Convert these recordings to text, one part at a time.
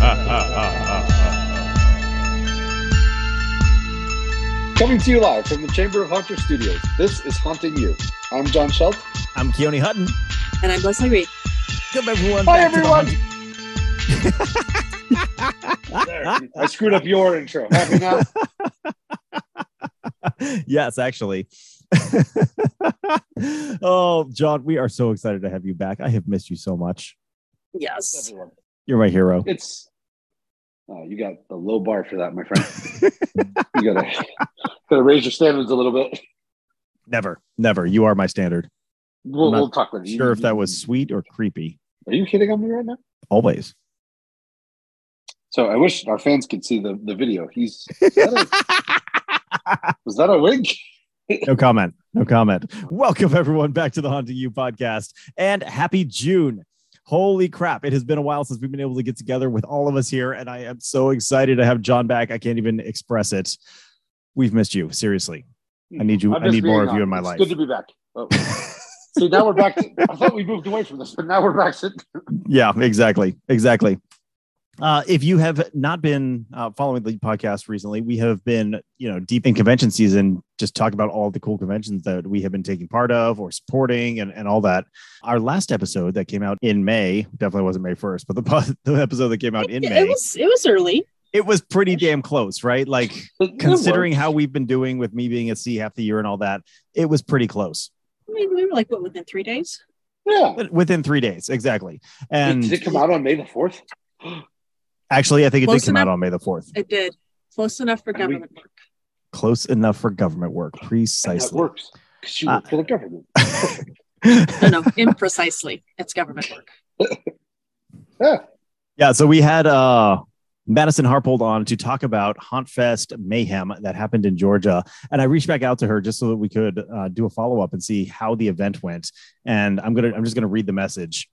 Coming to you live from the Chamber of Haunter Studios, this is Haunting U. I'm John Schelt. I'm Keoni Hutton. And I'm Leslie Reed. Welcome everyone. Hi, back to the everyone. There, I screwed up your intro. Happy now? Yes, actually. oh, John, we are so excited to have you back. I have missed you so much. Yes. Everyone. You're my hero. It's oh, you got the low bar for that, my friend. you gotta gotta raise your standards a little bit. Never, never. You are my standard. We'll, we'll talk with you. Sure, if that was sweet or creepy. Are you kidding on me right now? Always. So I wish our fans could see the, the video. He's was that a, was that a wig? no comment. No comment. Welcome everyone back to the Haunting U podcast and happy June. Holy crap. It has been a while since we've been able to get together with all of us here. And I am so excited to have John back. I can't even express it. We've missed you. Seriously. I need you- I need more of you in my It's life. Good to be back. Oh. See, now we're back. To, I thought we moved away from this, but now we're back to Yeah, exactly. Exactly. Uh, if you have not been uh, following the podcast recently, we have been, you know, deep in convention season, just talking about all the cool conventions that we have been taking part of or supporting and, and all that. Our last episode that came out in May, definitely wasn't May 1st, but the, the episode that came out in It, May, it was it was early. it was pretty damn close, right? Like It- it considering how we've been doing with me being at sea half the year and all that, it was pretty close. I mean, we were like what within three days. Yeah. Within three days, exactly. And did it come out on May the fourth? actually, I think it Close did come out on May the 4th. It did close enough for And we- government work. Close enough for government work. That Precisely. works because you Uh, work for the government. No, no, imprecisely. It's government work. Yeah. Yeah, so we had uh Madison Harpold on to talk about Hauntfest mayhem that happened in Georgia, and I reached back out to her just so that we could uh, do a follow up and see how the event went. And I'm gonna, I'm just gonna read the message.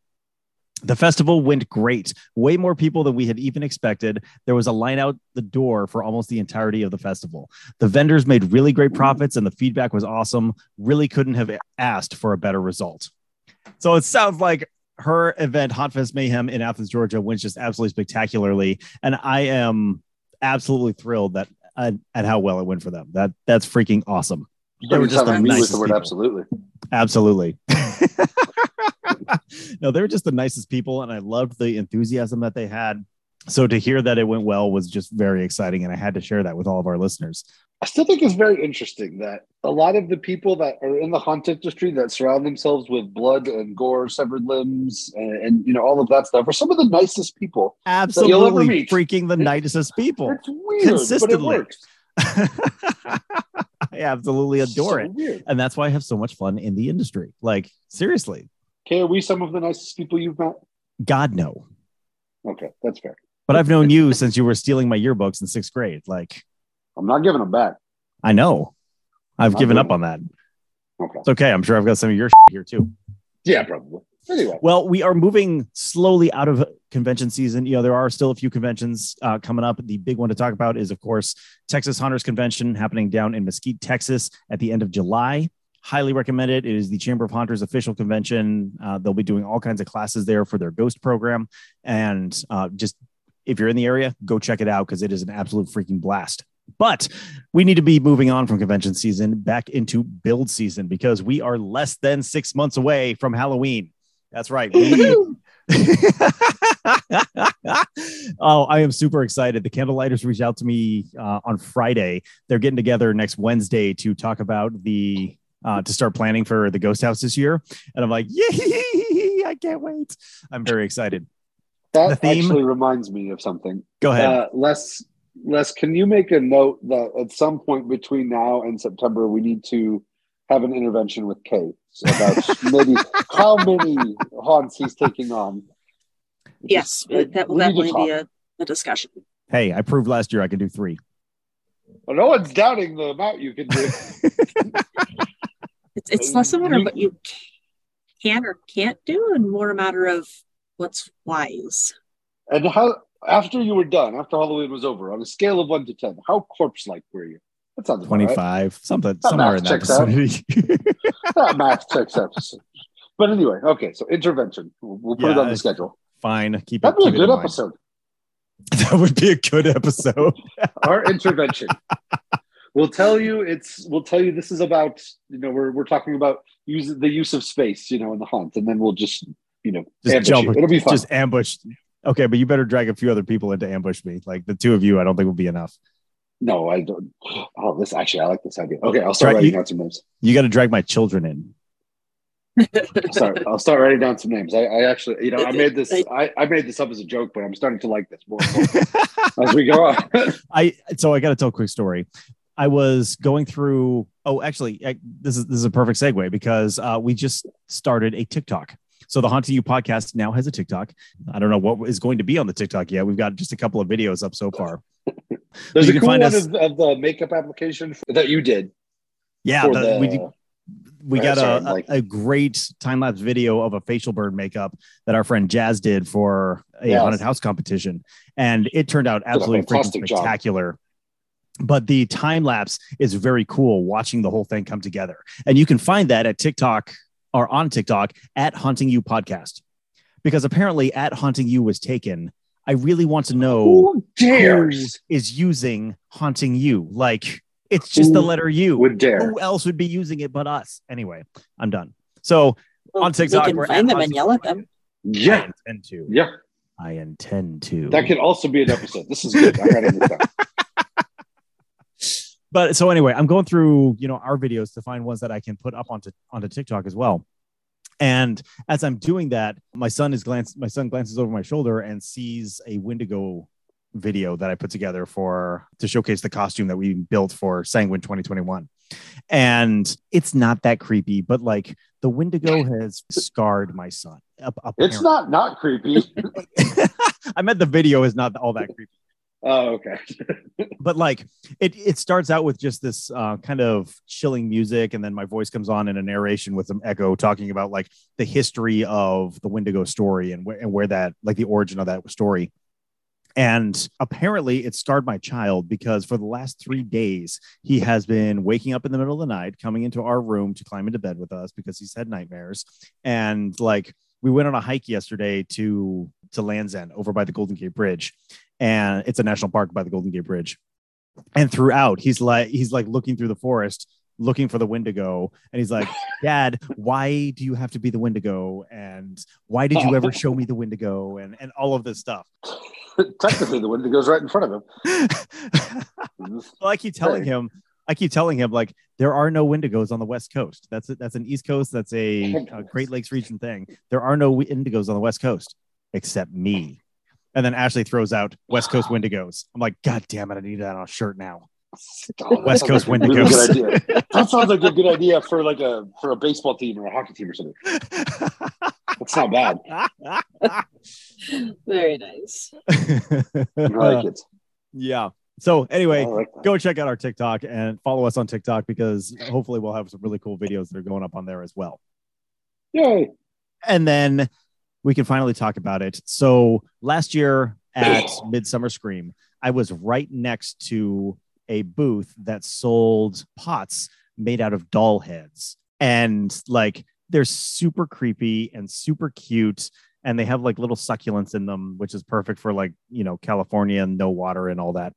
The festival went great. Way more people than we had even expected. There was a line out the door for almost the entirety of the festival. The vendors made really great profits, and the feedback was awesome. Really couldn't have asked for a better result. So it sounds like her event, Hauntfest Mayhem in Athens, Georgia, went just absolutely spectacularly, and I am absolutely thrilled that uh, at how well it went for them. That that's freaking awesome. They were just the Something me with nicest the word absolutely. Absolutely. no, they were just the nicest people, and I loved the enthusiasm that they had. So to hear that it went well was just very exciting, and I had to share that with all of our listeners. I still think it's very interesting that a lot of the people that are in the haunt industry that surround themselves with blood and gore, severed limbs, and, and you know all of that stuff are some of the nicest people. you'll ever Absolutely meet. freaking the nicest people. It's weird, but it Consistently. works. I absolutely adore So it. Weird. And that's why I have so much fun in the industry. Like, seriously, Okay, are we some of the nicest people you've met? God, no. Okay, that's fair. But I've known you since you were stealing my yearbooks in sixth grade. Like, I'm not giving them back. I know. I've Not given up on that. Okay. It's okay. I'm sure I've got some of your here too. Yeah, probably. Anyway, Well, we are moving slowly out of convention season. You know, there are still a few conventions uh, coming up. The big one to talk about is, of course, Texas Haunters Convention happening down in Mesquite, Texas at the end of July. Highly recommend it. It is the Chamber of Haunters official convention. Uh, they'll be doing all kinds of classes there for their ghost program. And uh, just if you're in the area, go check it out because it is an absolute freaking blast. But we need to be moving on from convention season back into build season because we are less than six months away from Halloween. That's right. We- oh, I am super excited. The Candlelighters reached out to me uh, on Friday. They're getting together next Wednesday to talk about the uh, to start planning for the ghost house this year. And I'm like, yay! I can't wait. I'm very excited. that the theme- actually reminds me of something. Go ahead. Uh, Les, Les, can you make a note that at some point between now and September, we need to have an intervention with Kay about maybe how many haunts he's taking on? Yes, Like, that will we need definitely be a, a discussion. hey, I proved last year I can do three. Well, no one's doubting the amount you can do. It's it's less a matter of You- what you can or can't do, and more a matter of what's wise. and how after you were done, after Halloween was over, on a scale of one to ten, how corpse-like were you? That sounds about right. 25, something, That somewhere in that vicinity. That math checks out. But anyway, okay. So intervention. We'll, we'll put it on the schedule. Fine. Keep. That'd be a keep it good in mind. episode. That would be a good episode. Our intervention. we'll tell you it's we'll tell you this is about you know we're we're talking about use the use of space you know in the hunt and then we'll just you know Just ambush jump. you. it'll be fun Just ambush. Okay, but you better drag a few other people into ambush me. Like the two of you, I don't think will be enough. no i don't oh this actually i like this idea okay i'll start Right, writing you- down some names You got to drag my children in. I'll start, I'll start writing down some names I, I actually you know i made this I, I made this up as a joke but i'm starting to like this more more as we go on I so I got to tell a quick story. I was going through. Oh, actually, I, this is this is a perfect segue because uh, we just started a TikTok. So the Haunting U podcast now has a TikTok. I don't know what is going to be on the TikTok yet. We've got just a couple of videos up so far. there's a cool one us- of, the makeup application that you did Yeah, the- the, we we got sorry, a, Mike. a, great time lapse video of a facial burn makeup that our friend Jazz did for a Yes. haunted house competition, and it turned out absolutely freaking fantastic job. Spectacular. But the time lapse is very cool watching the whole thing come together, and you can find that at TikTok or on TikTok at Haunting U Podcast, because apparently at Haunting U was taken. I really want to know who dares is using Haunting U, like. It's just the letter U would dare who else would be using it but us? Anyway, I'm done. So On TikTok, we can we're find at them and yell at them. Yeah. I yeah intend to. yeah I intend to. that could also be an episode this is good i'm writing this down but so anyway, I'm going through you know our videos to find ones that I can put up onto onto TikTok as well. And as I'm doing that, my son is glance my son glances over my shoulder and sees a Wendigo video that I put together for to showcase the costume that we built for Sanguine 2021. And it's not that creepy, but like the Wendigo has scarred my son. Ap- it's not not creepy I meant the video is not all that creepy. Oh okay. But like it it starts out with just this uh, kind of chilling music and then my voice comes on in a narration with some echo talking about like the history of the wendigo story and where and where that like the origin of that story. And apparently it scarred my child because for the last three days he has been waking up in the middle of the night coming into our room to climb into bed with us because he's had nightmares. And like we went on a hike yesterday to to Land's End over by the Golden Gate Bridge, and it's a national park by the Golden Gate Bridge. And throughout, he's like he's like looking through the forest, looking for the Wendigo, and he's like, "Dad, why do you have to be the Wendigo? And why did you ever show me the Wendigo? And and all of this stuff." technically the window goes right in front of him well, I keep telling him, I keep telling him like there are no Wendigos on the West Coast. That's a, that's an East Coast. That's a, a Great Lakes region thing. There are no Wendigos on the West Coast except me. And then Ashley throws out West Coast Wendigos. I'm like, God damn it! I need that on a shirt now. Oh, West Coast like a really Wendigos. good idea. That sounds like a good idea for like a for a baseball team or a hockey team or something. That's not bad. Very nice. I like it. yeah. So anyway, like go check out our TikTok and follow us on TikTok because hopefully we'll have some really cool videos that are going up on there as well. Yay! and then we can finally talk about it. So last year at Midsummer Scream, I was right next to a booth that sold pots made out of doll heads. And like they're super creepy and super cute. And they have like little succulents in them, which is perfect for like, you know, California and no water and all that.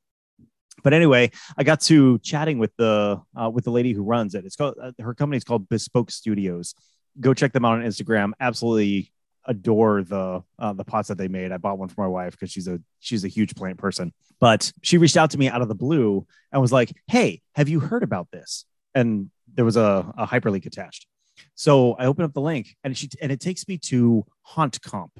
But anyway, I got to chatting with the uh, with the lady who runs it. It's called uh, her company's called Bespoke Studios. Go check them out on Instagram. Absolutely adore the uh, the pots that they made. I bought one for my wife because she's a she's a huge plant person. But she reached out to me out of the blue and was like, "Hey, have you heard about this?" And there was a, a hyperlink attached. So I open up the link and she and it takes me to Haunt Comp.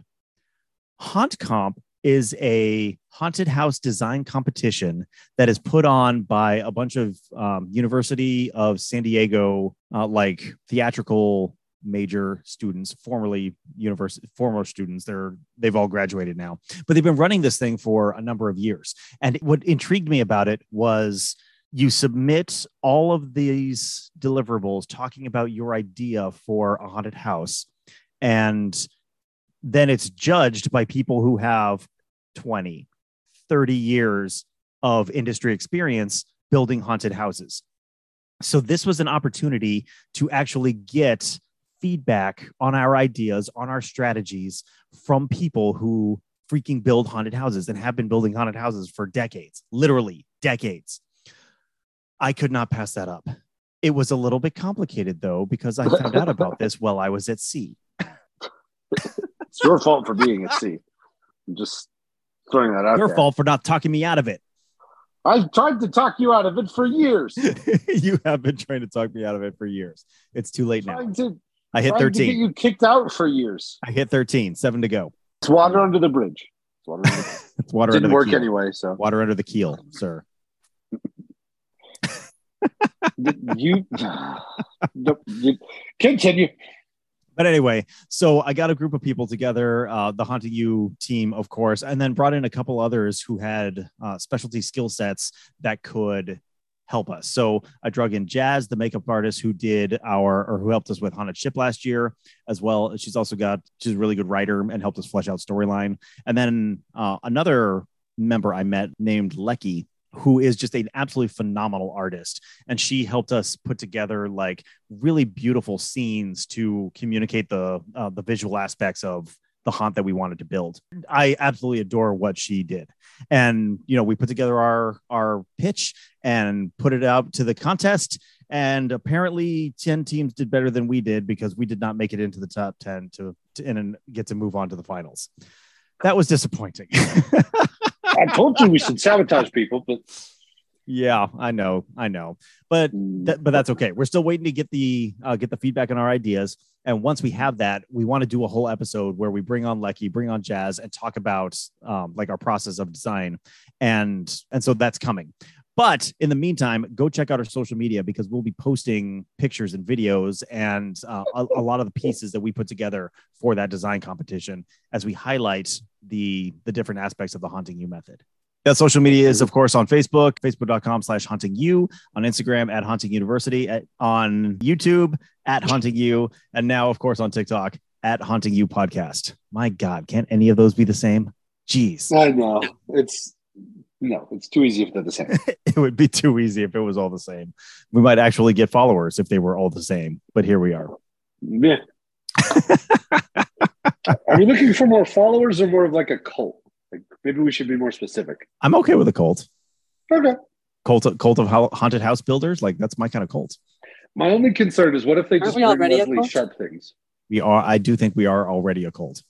Haunt Comp is a haunted house design competition that is put on by a bunch of um, University of San Diego uh, like theatrical major students, formerly university former students. They're they've all graduated now, but they've been running this thing for a number of years. And what intrigued me about it was you submit all of these deliverables talking about your idea for a haunted house and then it's judged by people who have 20 30 years of industry experience building haunted houses so this was an opportunity to actually get feedback on our ideas on our strategies from people who freaking build haunted houses and have been building haunted houses for decades, literally decades. I could not pass that up. It was a little bit complicated though, because I found out about this while I was at sea. It's your fault for being at sea. I'm just throwing that out Your there. fault for not talking me out of it. I've tried to talk you out of it for years. you have been trying to talk me out of it for years. It's too late now. to, I hit trying to get 13. you kicked out for years. I hit 13. Seven to go. It's water under the bridge. It's water under the bridge. It's water under Didn't the work keel. anyway, so Water under the keel, sir. you, no, you continue. But anyway, so I got a group of people together, uh, the Haunting U team, of course, and then brought in a couple others who had uh, specialty skill sets that could help us. So I drug in Jazz, the makeup artist who did our or who helped us with Haunted Ship last year, as well. She's also got she's a really good writer and helped us flesh out storyline. And then uh, another member I met named Lecky, who is just an absolutely phenomenal artist, and she helped us put together like really beautiful scenes to communicate the uh, the visual aspects of the haunt that we wanted to build. I absolutely adore what she did. And you know, we put together our our pitch and put it out to the contest and apparently 10 teams did better than we did because we did not make it into the top 10 to, to and get to move on to the finals. That was disappointing. I told you we should sabotage people, but yeah, I know. I know. But that, but that's okay. We're still waiting to get the uh, get the feedback on our ideas. And once we have that, we want to do a whole episode where we bring on Lecky, bring on Jazz, and talk about um, like our process of design. And and so that's coming. But in the meantime, go check out our social media because we'll be posting pictures and videos and uh, a, a lot of the pieces that we put together for that design competition as we highlight the the different aspects of the haunting you method. That social media is, of course, on Facebook, facebook.com slash haunting you, on Instagram at haunting university, at, on YouTube at haunting you, and now, of course, on TikTok at haunting you podcast. My God, can't any of those be the same? Jeez, I know it's no, it's too easy if they're the same. it would be too easy if it was all the same. We might actually get followers if they were all the same, but here we are. Yeah. Are we looking for more followers or more of like a cult? Like maybe we should be more specific. I'm okay with a cult. Okay. Cult, cult of haunted house builders. Like that's my kind of cult. My only concern is what if they Aren't just we bring already Leslie? Sharp things? We are. I do think we are already a cult.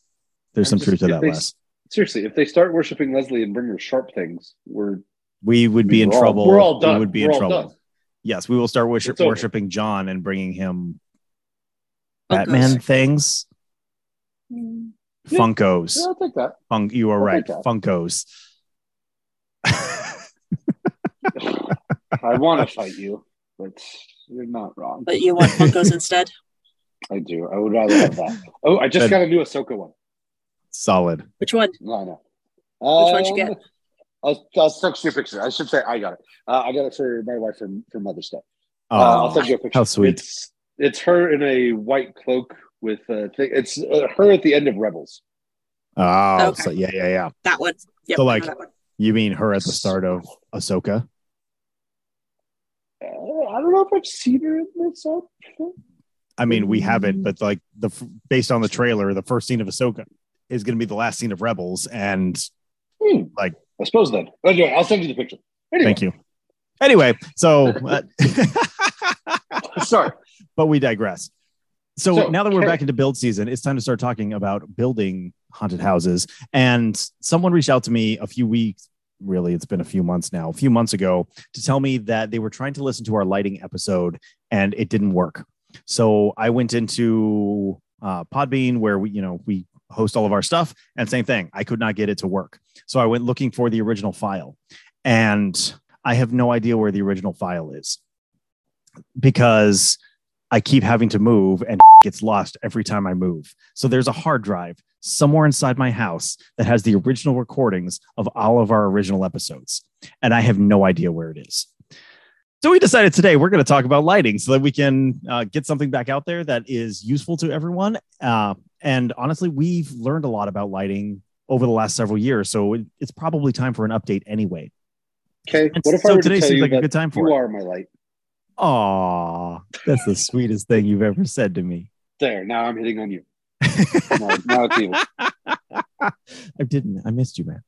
There's I'm some truth to that, if they- Les. Seriously, if they start worshiping Leslie and bring her sharp things, we're We would be in we're all- trouble. we're all done. We would be We're in trouble. done. Yes, we will start worship, It's worshiping John and bringing him Funkos. Batman things, Mm. Yeah. Funkos. yeah, I'll take that. Fun- you are I'll right. Funkos. I want to fight you, but you're not wrong. But you want Funkos instead? I do. I would rather have that. Oh, I just Then- got a new Ahsoka one. Solid. Which one? No, I know. Which one you Um, get? I'll, I'll text you a picture. I should say I got it. Uh, I got it for my wife for, for Mother's Day. Uh, I'll Oh, send you a picture. how sweet. It's, it's her in a white cloak with a thing. It's uh, her at the end of Rebels. oh, Okay. so yeah, yeah, yeah. That one. Yep, So, like- one. You mean her at the start of Ahsoka? Uh, I don't know if I've seen her in this. outfit. I mean, we haven't, but like the based on the trailer, the first scene of Ahsoka is going to be the last scene of Rebels, and Hmm. Like- I suppose then. Anyway, I'll send you the picture. Anyway, thank you. Anyway, so uh, Sorry. but we digress. So, So, now that we're okay. back into build season, it's time to start talking about building haunted houses. And someone reached out to me a few weeks, really, it's been a few months now, a few months ago, to tell me that they were trying to listen to our lighting episode and it didn't work. So I went into uh, Podbean where we, you know, we host all of our stuff, and same thing, I could not get it to work. So I went looking for the original file, and I have no idea where the original file is because I keep having to move and gets lost every time I move. So there's a hard drive somewhere inside my house that has the original recordings of all of our original episodes. And I have no idea where it is. So we decided today we're going to talk about lighting so that we can uh, get something back out there that is useful to everyone. Uh, and honestly, we've learned a lot about lighting over the last several years. So it, it's probably time for an update anyway. Okay. And What if so I were today to tell seems you like a good time for you it. are my light? Aw, that's the sweetest thing you've ever said to me. There. Now I'm hitting on you. now, now it's evil. I didn't. I missed you, man.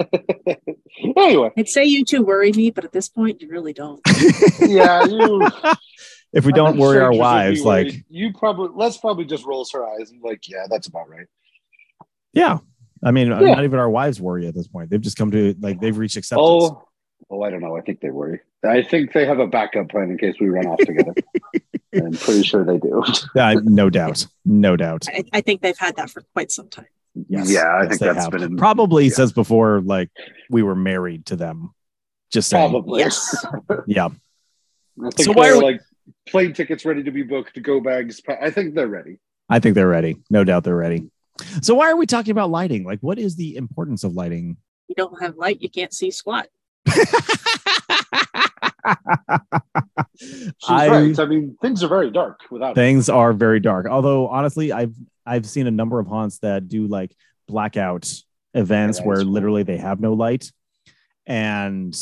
anyway, I'd say you two worry me, but at this point, you really don't. yeah, you. if we don't I'm worry our strangers would be wives, like, worried. you probably let's probably just rolls her eyes and like, yeah, that's about right. yeah. I mean, Yeah. not even our wives worry at this point. They've just come to like they've reached acceptance. Oh, oh, I don't know. I think they worry. I think they have a backup plan in case we run off together. I'm pretty sure they do. Yeah, no doubt, no doubt. I, I think they've had that for quite some time. Yes, Yeah, I yes, think they that's have. been in- probably yeah. since before like we were married to them. Just saying, Probably. Yes. yeah. So why they're we- like plane tickets ready to be booked, go bags. I think they're ready. I think they're ready. No doubt they're ready. So why are we talking about lighting? Like, what is the importance of lighting? You don't have light, you can't see squat. She's I- right. I mean, things are very dark without it. things are very dark. Although honestly, I've I've seen a number of haunts that do like blackout events Yeah, where cool. literally they have no light, and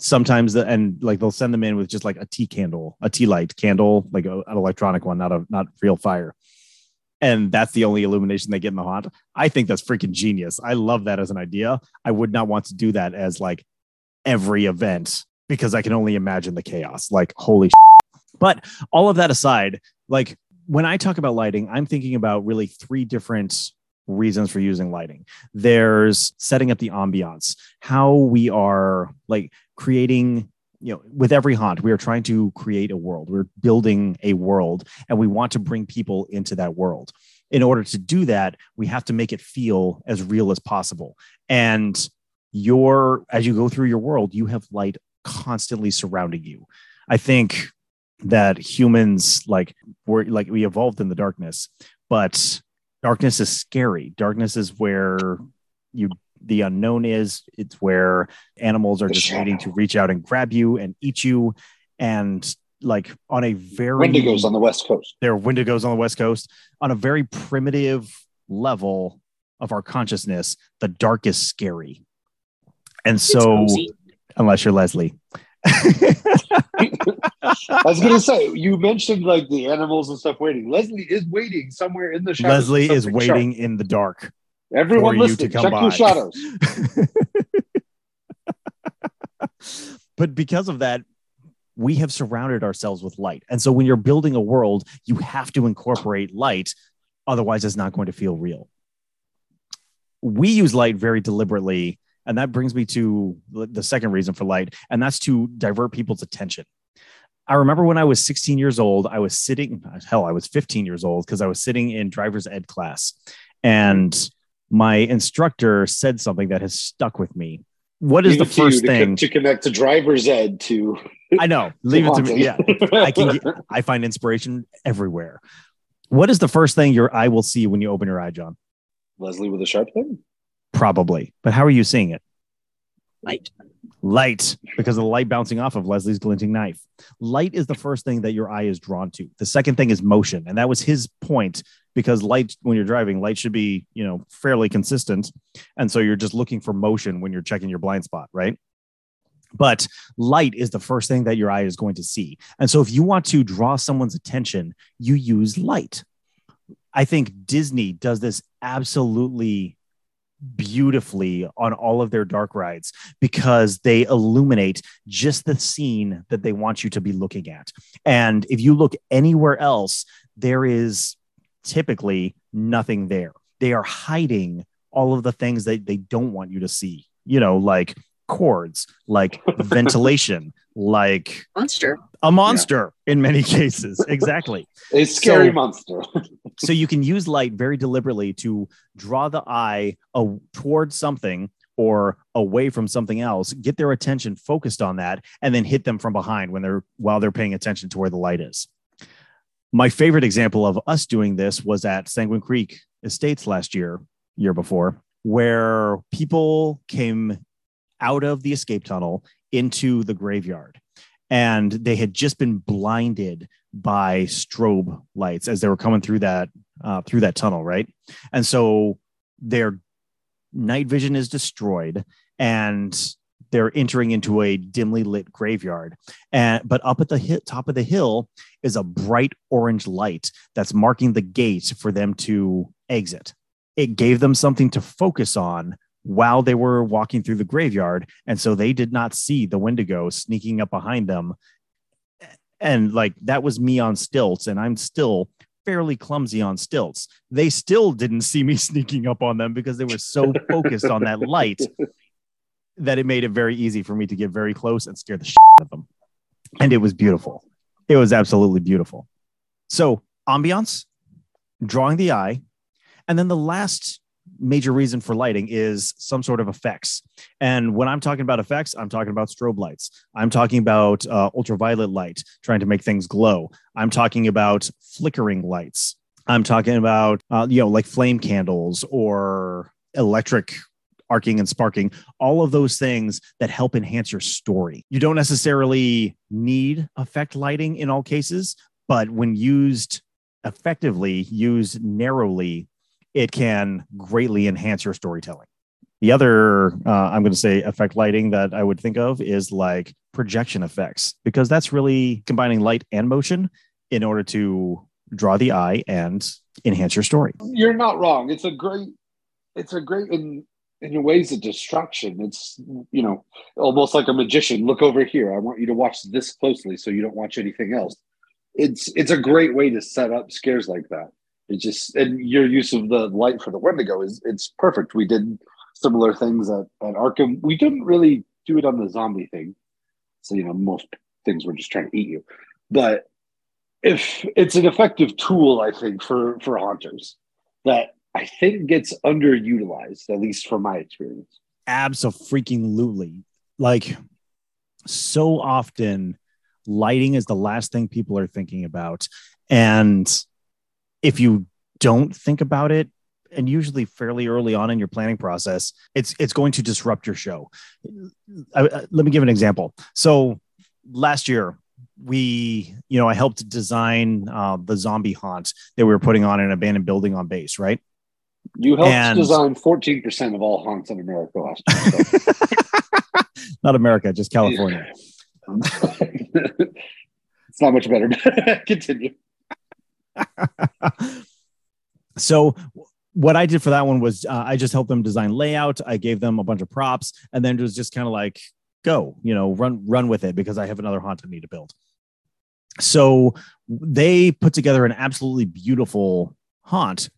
sometimes the and like they'll send them in with just like a tea candle, a tea light candle, like a, an electronic one, not a not real fire. And that's the only illumination they get in the haunt. I think that's freaking genius. I love that as an idea. I would not want to do that as like every event because I can only imagine the chaos. Like, holy but all of that aside, like when I talk about lighting, I'm thinking about really three different reasons for using lighting. There's setting up the ambiance, how we are like creating, you know, with every haunt, we are trying to create a world. We're building a world and we want to bring people into that world. In order to do that, we have to make it feel as real as possible. And your as you go through your world, you have light constantly surrounding you. I think that humans like we're like we evolved in the darkness but darkness is scary darkness is where you the unknown is it's where animals are The just waiting to reach out and grab you and eat you and like on a very Wendigos on the West Coast. there are wendigos on the west coast on a very primitive level of our consciousness the dark is scary and It's so cozy. Unless you're leslie I was gonna say you mentioned like the animals and stuff waiting. Leslie is waiting somewhere in the shadows. leslie is something sharp. waiting in the dark Everyone you listening, come check by. your shadows. but because of that, we have surrounded ourselves with light. And so when you're building a world, you have to incorporate light. Otherwise, it's not going to feel real. We use light very deliberately. And that brings me to the second reason for light, and that's to divert people's attention. I remember when I was 16 years old, I was sitting, hell, I was 15 years old because I was sitting in driver's ed class. And my instructor said something that has stuck with me. What is Leave the first to thing? to connect to driver's ed to? I know. Leave it to me. Yeah. I can get- I find inspiration everywhere. What is the first thing your eye will see when you open your eye, John? Leslie with a sharp thing. Probably. But how are you seeing it? Light. Light, because of the light bouncing off of Leslie's glinting knife. Light is the first thing that your eye is drawn to. The second thing is motion. And that was his point because light, when you're driving, light should be, you know, fairly consistent. And so you're just looking for motion when you're checking your blind spot, right? But light is the first thing that your eye is going to see. And so if you want to draw someone's attention, you use light. I think Disney does this absolutely beautifully on all of their dark rides because they illuminate just the scene that they want you to be looking at. And if you look anywhere else, there is typically nothing there. They are hiding all of the things that they don't want you to see, you know, like cords, like ventilation, like Monster. A monster in many cases. Exactly A scary So- monster. so you can use light very deliberately to draw the eye a, towards something or away from something else get their attention focused on that and then hit them from behind when they're while they're paying attention to where the light is my favorite example of us doing this was at sanguine creek estates last year year before where people came out of the escape tunnel into the graveyard and they had just been blinded by strobe lights as they were coming through that uh, through that tunnel, right? And so their night vision is destroyed, and they're entering into a dimly lit graveyard. And but up at the hit, top of the hill is a bright orange light that's marking the gate for them to exit. it gave them something to focus on while they were walking through the graveyard. And so they did not see the Wendigo sneaking up behind them. And like that was me on stilts, and I'm still fairly clumsy on stilts. They still didn't see me sneaking up on them because they were so focused on that light that it made it very easy for me to get very close and scare the shit out of them. And it was beautiful. It was absolutely beautiful. So, ambiance, drawing the eye, and then the last major reason for lighting is some sort of effects. And when I'm talking about effects, I'm talking about strobe lights. I'm talking about uh, ultraviolet light, trying to make things glow. I'm talking about flickering lights. I'm talking about, uh, you know, like flame candles or electric arcing and sparking, all of those things that help enhance your story. You don't necessarily need effect lighting in all cases, but when used effectively, used narrowly, it can greatly enhance your storytelling. The other, uh, I'm going to say, effect lighting that I would think of is like projection effects, because that's really combining light and motion in order to draw the eye and enhance your story. You're not wrong. It's a great, it's a great in in ways of destruction. It's you know almost like a magician. Look over here. I want you to watch this closely so you don't watch anything else. It's it's a great way to set up scares like that. It just and your use of the light for the Wendigo is it's perfect. We did similar things at, at Arkham. We didn't really do it on the zombie thing. So you know, most things were just trying to eat you. But if it's an effective tool, I think, for for haunters that I think gets underutilized, at least from my experience. Absolutely. Like so often lighting is the last thing people are thinking about. And if you don't think about it, and usually fairly early on in your planning process, it's it's going to disrupt your show. I, I, let me give an example. So last year, we, you know, I helped design uh, the zombie haunt that we were putting on an abandoned building on base, right? You helped and, design 14% of all haunts in America last year. So. Not America, just California. it's not much better. Continue. so what I did for that one was uh, I just helped them design layout. I gave them a bunch of props, and then it was just kind of like go, you know, run run with it because I have another haunt I need to build. So they put together an absolutely beautiful haunt,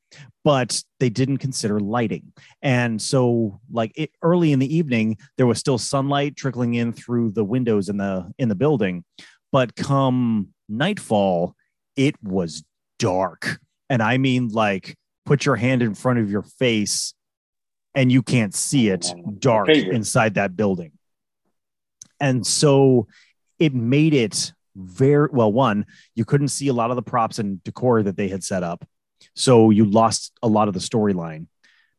but they didn't consider lighting. And so, like it, early in the evening, there was still sunlight trickling in through the windows in the in the building, but come nightfall, it was dark. And I mean, like, put your hand in front of your face and you can't see it dark inside that building. And so it made it very well. One, you couldn't see a lot of the props and decor that they had set up. So you lost a lot of the storyline.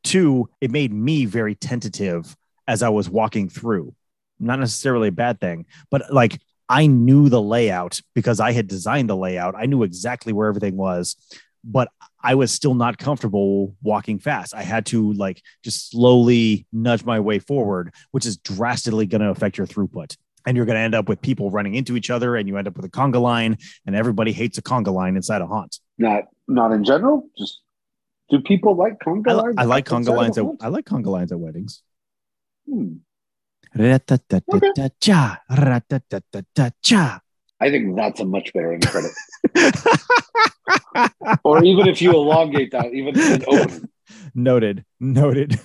Two, it made me very tentative as I was walking through. Not necessarily a bad thing, but like I knew the layout because I had designed the layout. I knew exactly where everything was, but I was still not comfortable walking fast. I had to like just slowly nudge my way forward, which is drastically going to affect your throughput. And you're going to end up with people running into each other, and you end up with a conga line, and everybody hates a conga line inside a haunt. Not, not in general. Just do people like conga lines? I, I like conga lines. At, I like conga lines at weddings. Hmm. I think that's a much better end credit. or even if you elongate that, even in open. Noted. Noted.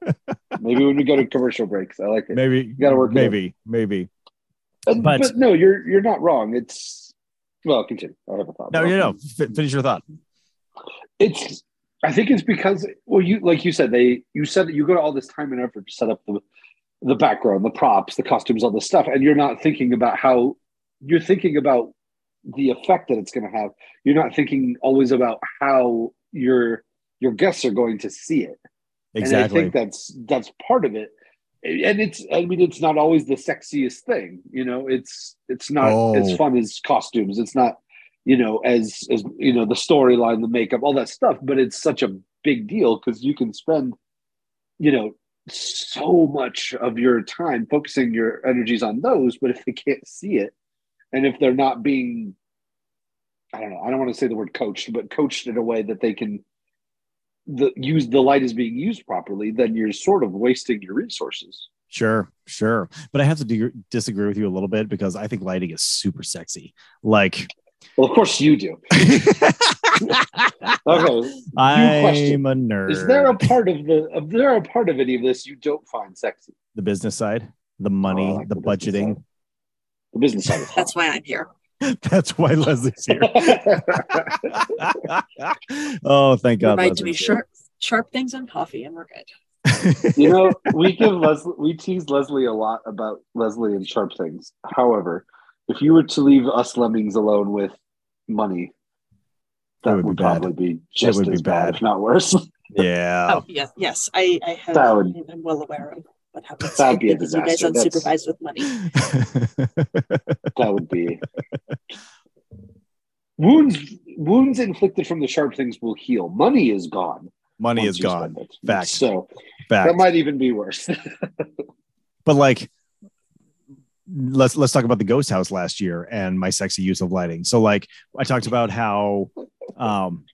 maybe when we go to commercial breaks, I like it. Maybe you gotta work. Maybe, maybe. Uh, but, but, no, you're you're not wrong. It's well, continue. I have a thought. No, you know, f- finish your thought. It's. I think it's because well, you like you said they you said that you go to all this time and effort to set up the the background, the props, the costumes, all this stuff, and you're not thinking about how you're thinking about the effect that it's going to have. You're not thinking always about how your your guests are going to see it. Exactly. And I think that's that's part of it. And it's I mean it's not always the sexiest thing, you know. It's it's not oh. as fun as costumes. It's not you know as as you know the storyline, the makeup, all that stuff. But it's such a big deal because you can spend you know so much of your time focusing your energies on those but if they can't see it and if they're not being i don't know i don't want to say the word coached but coached in a way that they can the use the light is being used properly, then you're sort of wasting your resources. Sure, sure. But I have to de- disagree with you a little bit because I think lighting is super sexy. Like, Well, of course you do. Okay. I'm a nerd. Is there a part of the is there a part of any of this you don't find sexy? the business side, the money, Oh, like the the budgeting? side. The business side. That's why I'm here. That's why Leslie's here. oh, thank God. Provide to me Leslie's here. sharp, sharp things on coffee, and we're good. you know, we give Leslie we tease Leslie a lot about Leslie and sharp things. However, if you were to leave us lemmings alone with money, that would would, be bad. probably be just would be as bad, bad. if not worse. yeah. oh yes, yes, I, I have. That would- I'm well aware of what happens. That'd be a disaster. You guys disaster. That's- unsupervised with money. that would be wounds wounds inflicted from the sharp things will heal. Money is gone. Money is gone. spend it. Fact. So Fact. that might even be worse. but like let's let's talk about the ghost house last year and my sexy use of lighting so like i talked about how um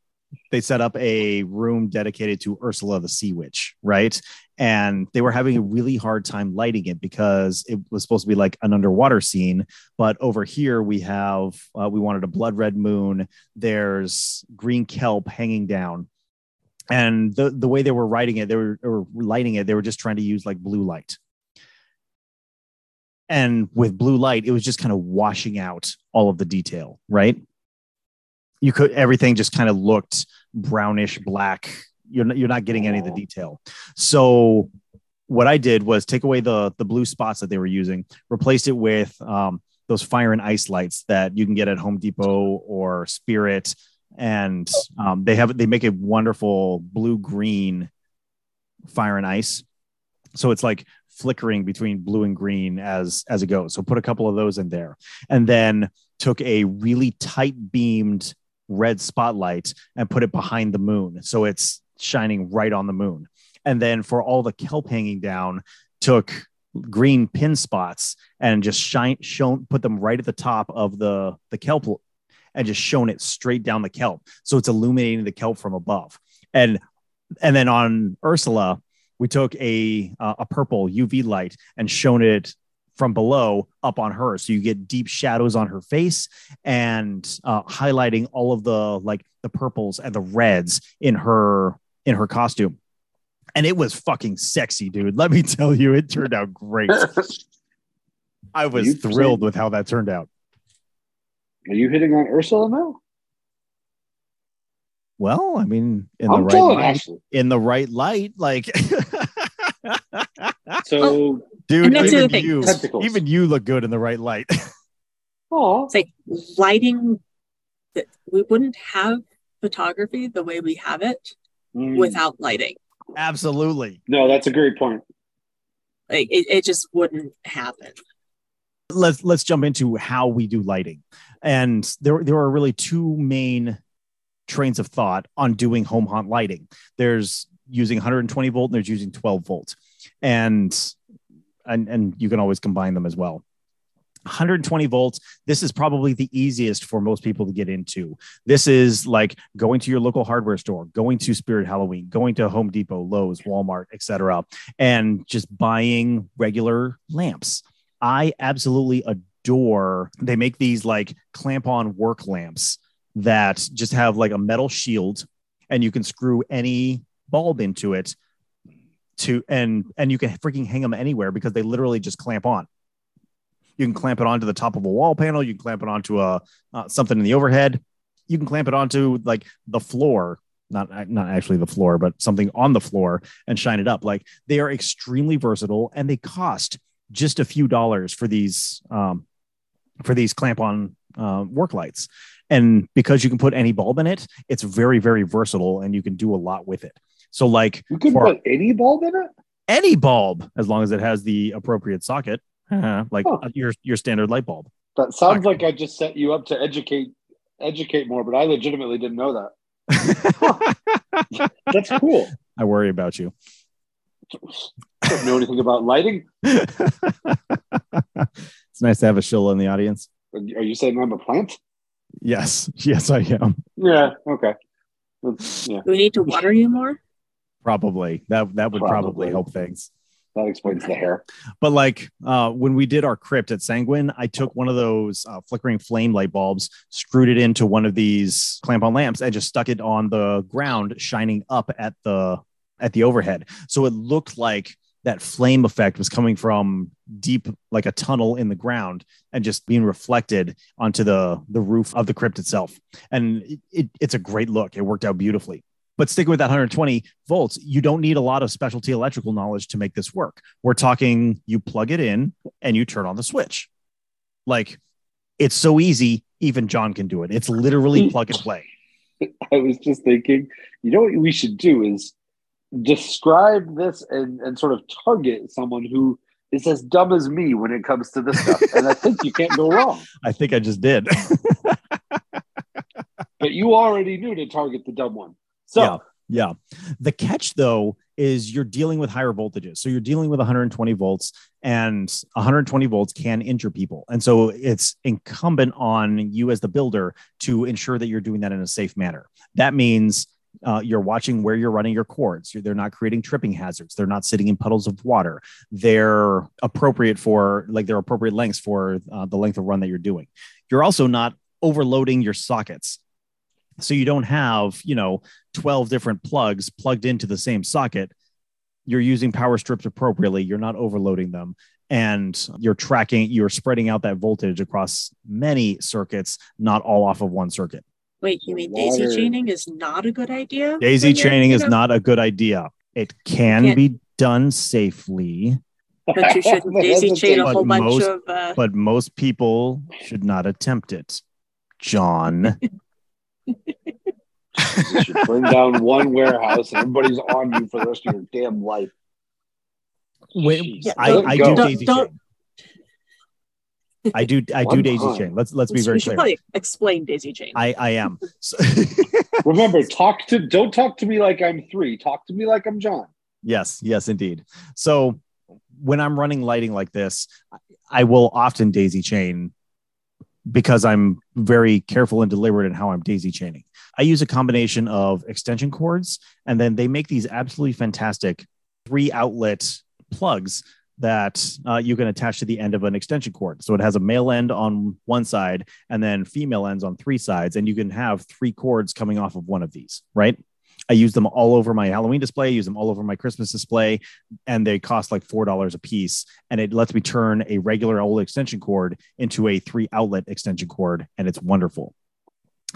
they set up a room dedicated to ursula the sea witch right? And they were having a really hard time lighting it because it was supposed to be like an underwater scene. But over here we have uh, we wanted a blood red moon. There's green kelp hanging down. And the the way they were writing it they were, were lighting it they were just trying to use like blue light. And with blue light it was just kind of washing out all of the detail right you could everything just kind of looked brownish black. You're not, you're not getting any of the detail. So what i did was take away the the blue spots that they were using replaced it with um, those fire and ice lights that you can get at home depot or spirit. And um, they have they make a wonderful blue green fire and ice. So it's like flickering between blue and green as as it goes. So put a couple of those in there. And then took a really tight beamed red spotlight and put it behind the moon. So it's shining right on the moon. And then for all the kelp hanging down took green pin spots and just shine shown put them right at the top of the the kelp and just shown it straight down the kelp. So it's illuminating the kelp from above. And and then on ursula we took a uh, a purple uv light and shown it from below up on her. So you get deep shadows on her face and uh, highlighting all of the like the purples and the reds in her in her costume. And it was fucking sexy dude. Let me tell you it turned out great. I was You thrilled saying- with how that turned out. Are you hitting on Ursula now? well i mean in I'm the right light, Ashley. in the right light like So, dude And that's the even you Tentacles. even you look good in the right light oh, It's like lighting that we wouldn't have photography the way we have it Mm. without lighting. absolutely no, that's a great point. Like it, it just wouldn't happen. let's let's jump into how we do lighting and there there are really two main trains of thought on doing home haunt lighting there's using 120 volt and there's using 12 volt and and and you can always combine them as well. 120 volts this is probably the easiest for most people to get into. This is like going to your local hardware store going to spirit halloween going to home depot lowes walmart etc and just buying regular lamps. I absolutely adore. They make these like clamp on work lamps that just have like a metal shield and you can screw any bulb into it to and and you can freaking hang them anywhere because they literally just clamp on. You can clamp it onto the top of a wall panel, you can clamp it onto a uh, something in the overhead. You can clamp it onto like the floor not not actually the floor, but something on the floor and shine it up. Like they are extremely versatile and they cost just a few dollars for these um, for these clamp on uh, work lights. And because you can put any bulb in it, it's very very versatile and you can do a lot with it. So like You can For- put any bulb in it? any bulb, as long as it has the appropriate socket, like Huh. Uh, your your standard light bulb. That sounds Okay. like I just set you up to educate educate more, but I legitimately didn't know that. That's cool. I worry about you. Don't know anything about lighting. it's nice to have a shill in the audience. Are you saying I'm a plant? Yes, yes, I am. Yeah. Okay. That's- yeah, Do we need to water you more? Probably that that would probably, Probably. help things. that explains the hair. But like uh, when we did our crypt at Sanguine, I took one of those uh, flickering flame light bulbs, screwed it into one of these clamp-on lamps, and just stuck it on the ground, shining up at the at the overhead. So it looked like that flame effect was coming from deep, like a tunnel in the ground, and just being reflected onto the the roof of the crypt itself. And it, it, it's a great look. It worked out beautifully. But sticking with that 120 volts, you don't need a lot of specialty electrical knowledge to make this work. We're talking you plug it in and you turn on the switch. Like it's so easy, even John can do it. It's literally plug and play. I was just thinking, you know what we should do is describe this and, and sort of target someone who is as dumb as me when it comes to this stuff. and I think you can't go wrong. I think I just did. But you already knew to target the dumb one. So Yeah. Yeah. The catch, though, is you're dealing with higher voltages. So you're dealing with 120 volts, and 120 volts can injure people. And so it's incumbent on you as the builder to ensure that you're doing that in a safe manner. That means uh, you're watching where you're running your cords. You're, they're not creating tripping hazards. They're not sitting in puddles of water. They're appropriate for, like, they're appropriate lengths for uh, the length of run that you're doing. You're also not overloading your sockets. So you don't have, you know, 12 different plugs plugged into the same socket. You're using power strips appropriately. You're not overloading them. And you're tracking, you're spreading out that voltage across many circuits, not all off of one circuit. Wait, you mean daisy chaining is not a good idea? Daisy chaining is not a good idea. It can be done safely, But you shouldn't daisy chain a whole bunch most- of. Uh, but most people should not attempt it. John, you should burn down one warehouse and everybody's on you for the rest of your damn life. Wait, Jeez. I, I do Don't- daisy don't- chain. I do I do daisy time. chain. Let's let's be very clear. probably explain daisy chain. I I am. Remember, talk to don't talk to me like I'm three. Talk to me like I'm John. Yes, yes, indeed. So when I'm running lighting like this, I will often daisy chain because I'm very careful and deliberate in how I'm daisy chaining. I use a combination of extension cords, and then they make these absolutely fantastic three outlet plugs that uh, you can attach to the end of an extension cord. So it has a male end on one side and then female ends on three sides, and you can have three cords coming off of one of these, right? I use them all over my Halloween display, I use them all over my Christmas display, and they cost like $4 a piece. And it lets me turn a regular old extension cord into a three outlet extension cord, and it's wonderful.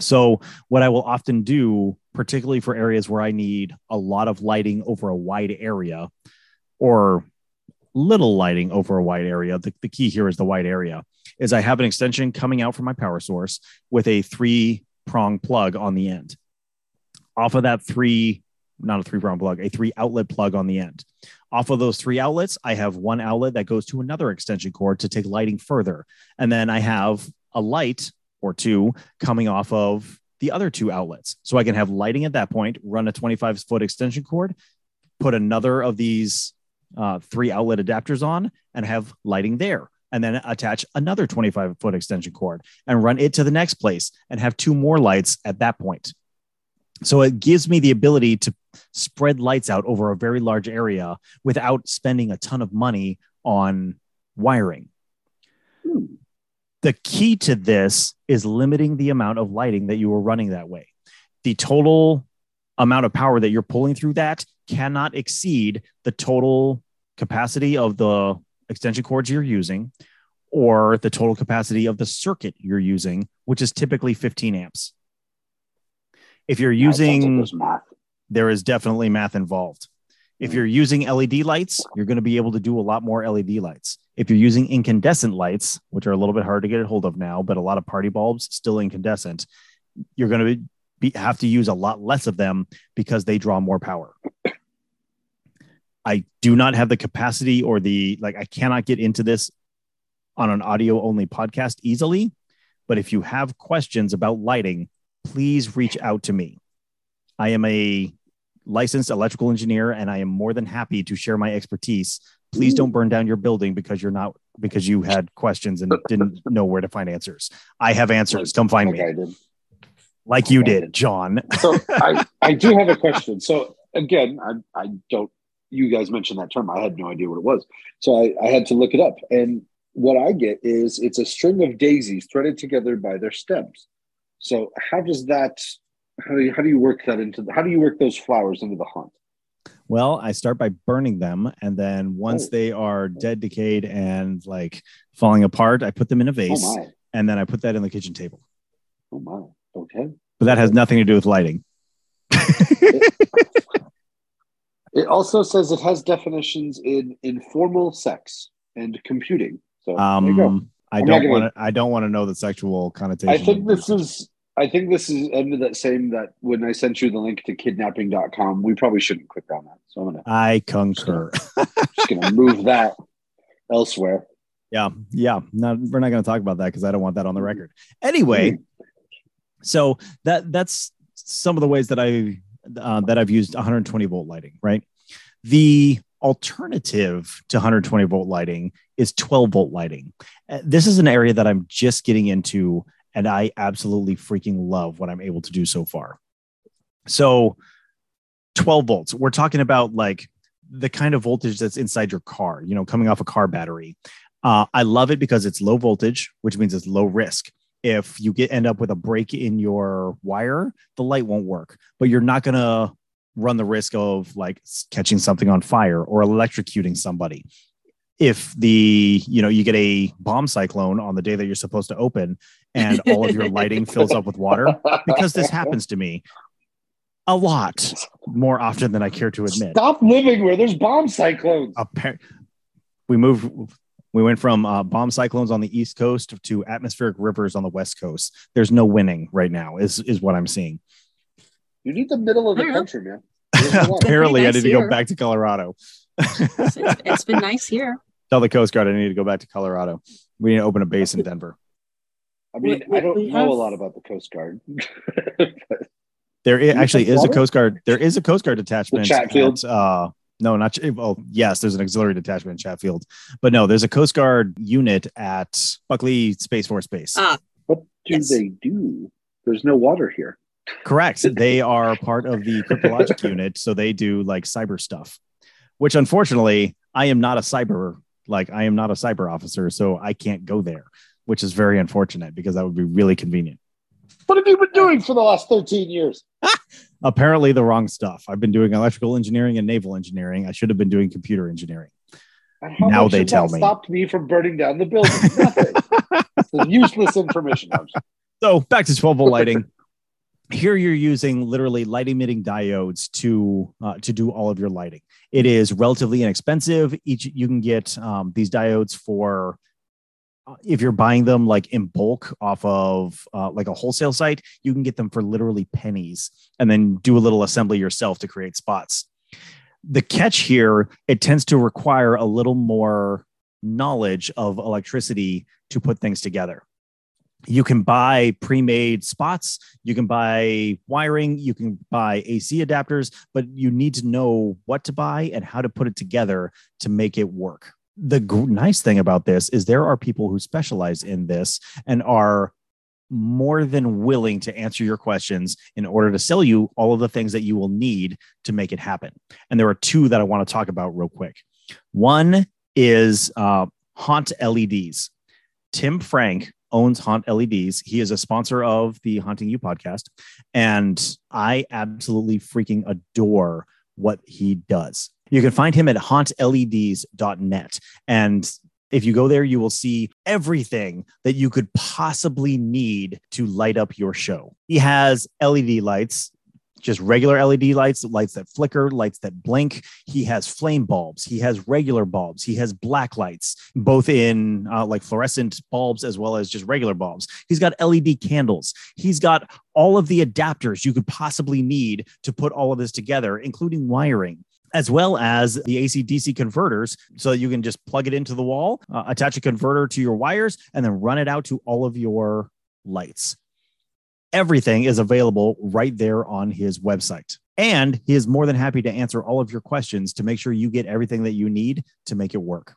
So, what I will often do, particularly for areas where I need a lot of lighting over a wide area or little lighting over a wide area, the, the key here is the wide area, is I have an extension coming out from my power source with a three prong plug on the end off of that three, not a three prong plug, a three outlet plug on the end. Off of those three outlets, I have one outlet that goes to another extension cord to take lighting further. And then I have a light or two coming off of the other two outlets. So I can have lighting at that point, run a 25 foot extension cord, put another of these uh, three outlet adapters on, and have lighting there. And then attach another 25 foot extension cord and run it to the next place and have two more lights at that point. So it gives me the ability to spread lights out over a very large area without spending a ton of money on wiring. The key to this is limiting the amount of lighting that you are running that way. The total amount of power that you're pulling through that cannot exceed the total capacity of the extension cords you're using or the total capacity of the circuit you're using, which is typically 15 amps. If you're Yeah, like using there is definitely math involved. If you're using LED lights, you're going to be able to do a lot more LED lights. If you're using incandescent lights, which are a little bit hard to get a hold of now, but a lot of party bulbs still incandescent, you're going to be, have to use a lot less of them because they draw more power. I do not have the capacity or the like I cannot get into this on an audio only podcast easily, but if you have questions about lighting, please reach out to me. I am a licensed electrical engineer and I am more than happy to share my expertise. Please don't burn down your building because you're not because you had questions and didn't know where to find answers. I have answers. Come find me. Like you did, John. so I, I do have a question. So again, I, I don't. You guys mentioned that term. I had no idea what it was, so I, I had to look it up. And what I get is it's a string of daisies threaded together by their stems. So how does that? How do you, how do you work that into? How do you work those flowers into the haunt? Well, I start by burning them, and then once Oh. they are dead, decayed, and like falling apart, I put them in a vase, Oh and then I put that in the kitchen table. Oh my! Okay. But that has nothing to do with lighting. It also says it has definitions in informal sex and computing. So there you go. Um, I don't want to. I don't want to know the sexual connotation. I think this is. I think this is under that same that when I sent you the link to kidnapping.com, we probably shouldn't click on that. So I'm gonna I concur. just gonna move that elsewhere. Yeah, yeah. No, we're not going to talk about that because I don't want that on the record. Anyway, so that that's some of the ways that I uh, that I've used 120 volt lighting. Right. The alternative to 120 volt lighting is 12 volt lighting. Uh, This is an area that I'm just getting into, and I absolutely freaking love what I'm able to do so far. So, 12 volts. We're talking about like the kind of voltage that's inside your car. You know, coming off a car battery. Uh, I love it because it's low voltage, which means it's low risk. If you get end up with a break in your wire, the light won't work, but you're not going to run the risk of like catching something on fire or electrocuting somebody. If the you know you get a bomb cyclone on the day that you're supposed to open and all of your lighting fills up with water, because this happens to me a lot more often than I care to admit. Stop living where there's bomb cyclones. Appar- we moved we went from uh, bomb cyclones on the east coast to atmospheric rivers on the west coast there's no winning right now is is what i'm seeing You need the middle of the I know. country, man. There's a lot. apparently i nice need to go here. back to colorado It's, it's been nice here. tell the coast guard i need to go back to colorado we need to open a base in denver I mean, We- I don't know have- a lot about the Coast Guard. there i- actually have is a coast guard there is a coast guard detachment Chatfield? at, uh no not well yes there's an auxiliary detachment in chatfield but no there's a coast guard unit at buckley space force base Ah, what do Yes. they do? There's no water here. Correct. They are part of the cryptologic unit, so they do like cyber stuff. Which unfortunately, I am not a cyber like I am not a cyber officer, so I can't go there, which is very unfortunate because that would be really convenient. What have you been doing for the last 13 years? Apparently, the wrong stuff. I've been doing electrical engineering and naval engineering. I should have been doing computer engineering. Now they tell me. stopped me from burning down the building. Nothing. It's useless information. So back to 12 volt lighting. Here you're using literally light emitting diodes to uh, to do all of your lighting. It is relatively inexpensive. Each you can get um, these diodes for if you're buying them like in bulk off of uh, like a wholesale site, you can get them for literally pennies, and then do a little assembly yourself to create spots. The catch here, it tends to require a little more knowledge of electricity to put things together you can buy pre-made spots you can buy wiring you can buy ac adapters but you need to know what to buy and how to put it together to make it work the gr- nice thing about this is there are people who specialize in this and are more than willing to answer your questions in order to sell you all of the things that you will need to make it happen and there are two that i want to talk about real quick one is uh, haunt leds tim frank owns Haunt LEDs. He is a sponsor of the Haunting U podcast. And I absolutely freaking adore what he does. You can find him at hauntleds.net. And if you go there, you will see everything that you could possibly need to light up your show. He has LED lights, just regular LED lights, lights that flicker, lights that blink. He has flame bulbs. He has regular bulbs. He has black lights, both in uh, like fluorescent bulbs as well as just regular bulbs. He's got LED candles. He's got all of the adapters you could possibly need to put all of this together, including wiring. As well as the AC DC converters, so you can just plug it into the wall, uh, attach a converter to your wires, and then run it out to all of your lights everything is available right there on his website. And he is more than happy to answer all of your questions to make sure you get everything that you need to make it work.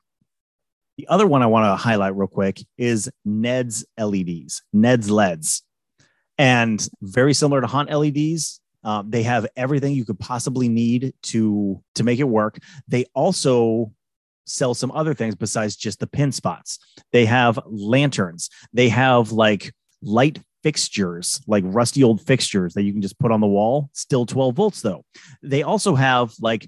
The other one I want to highlight real quick is Ned's LEDs, Ned's LEDs. and very similar to Haunt LEDs. Uh, they have everything you could possibly need to to make it work. They also sell some other things besides just the pin spots. They have lanterns. They have like light fixtures, like rusty old fixtures that you can just put on the wall, still 12 volts though. They also have like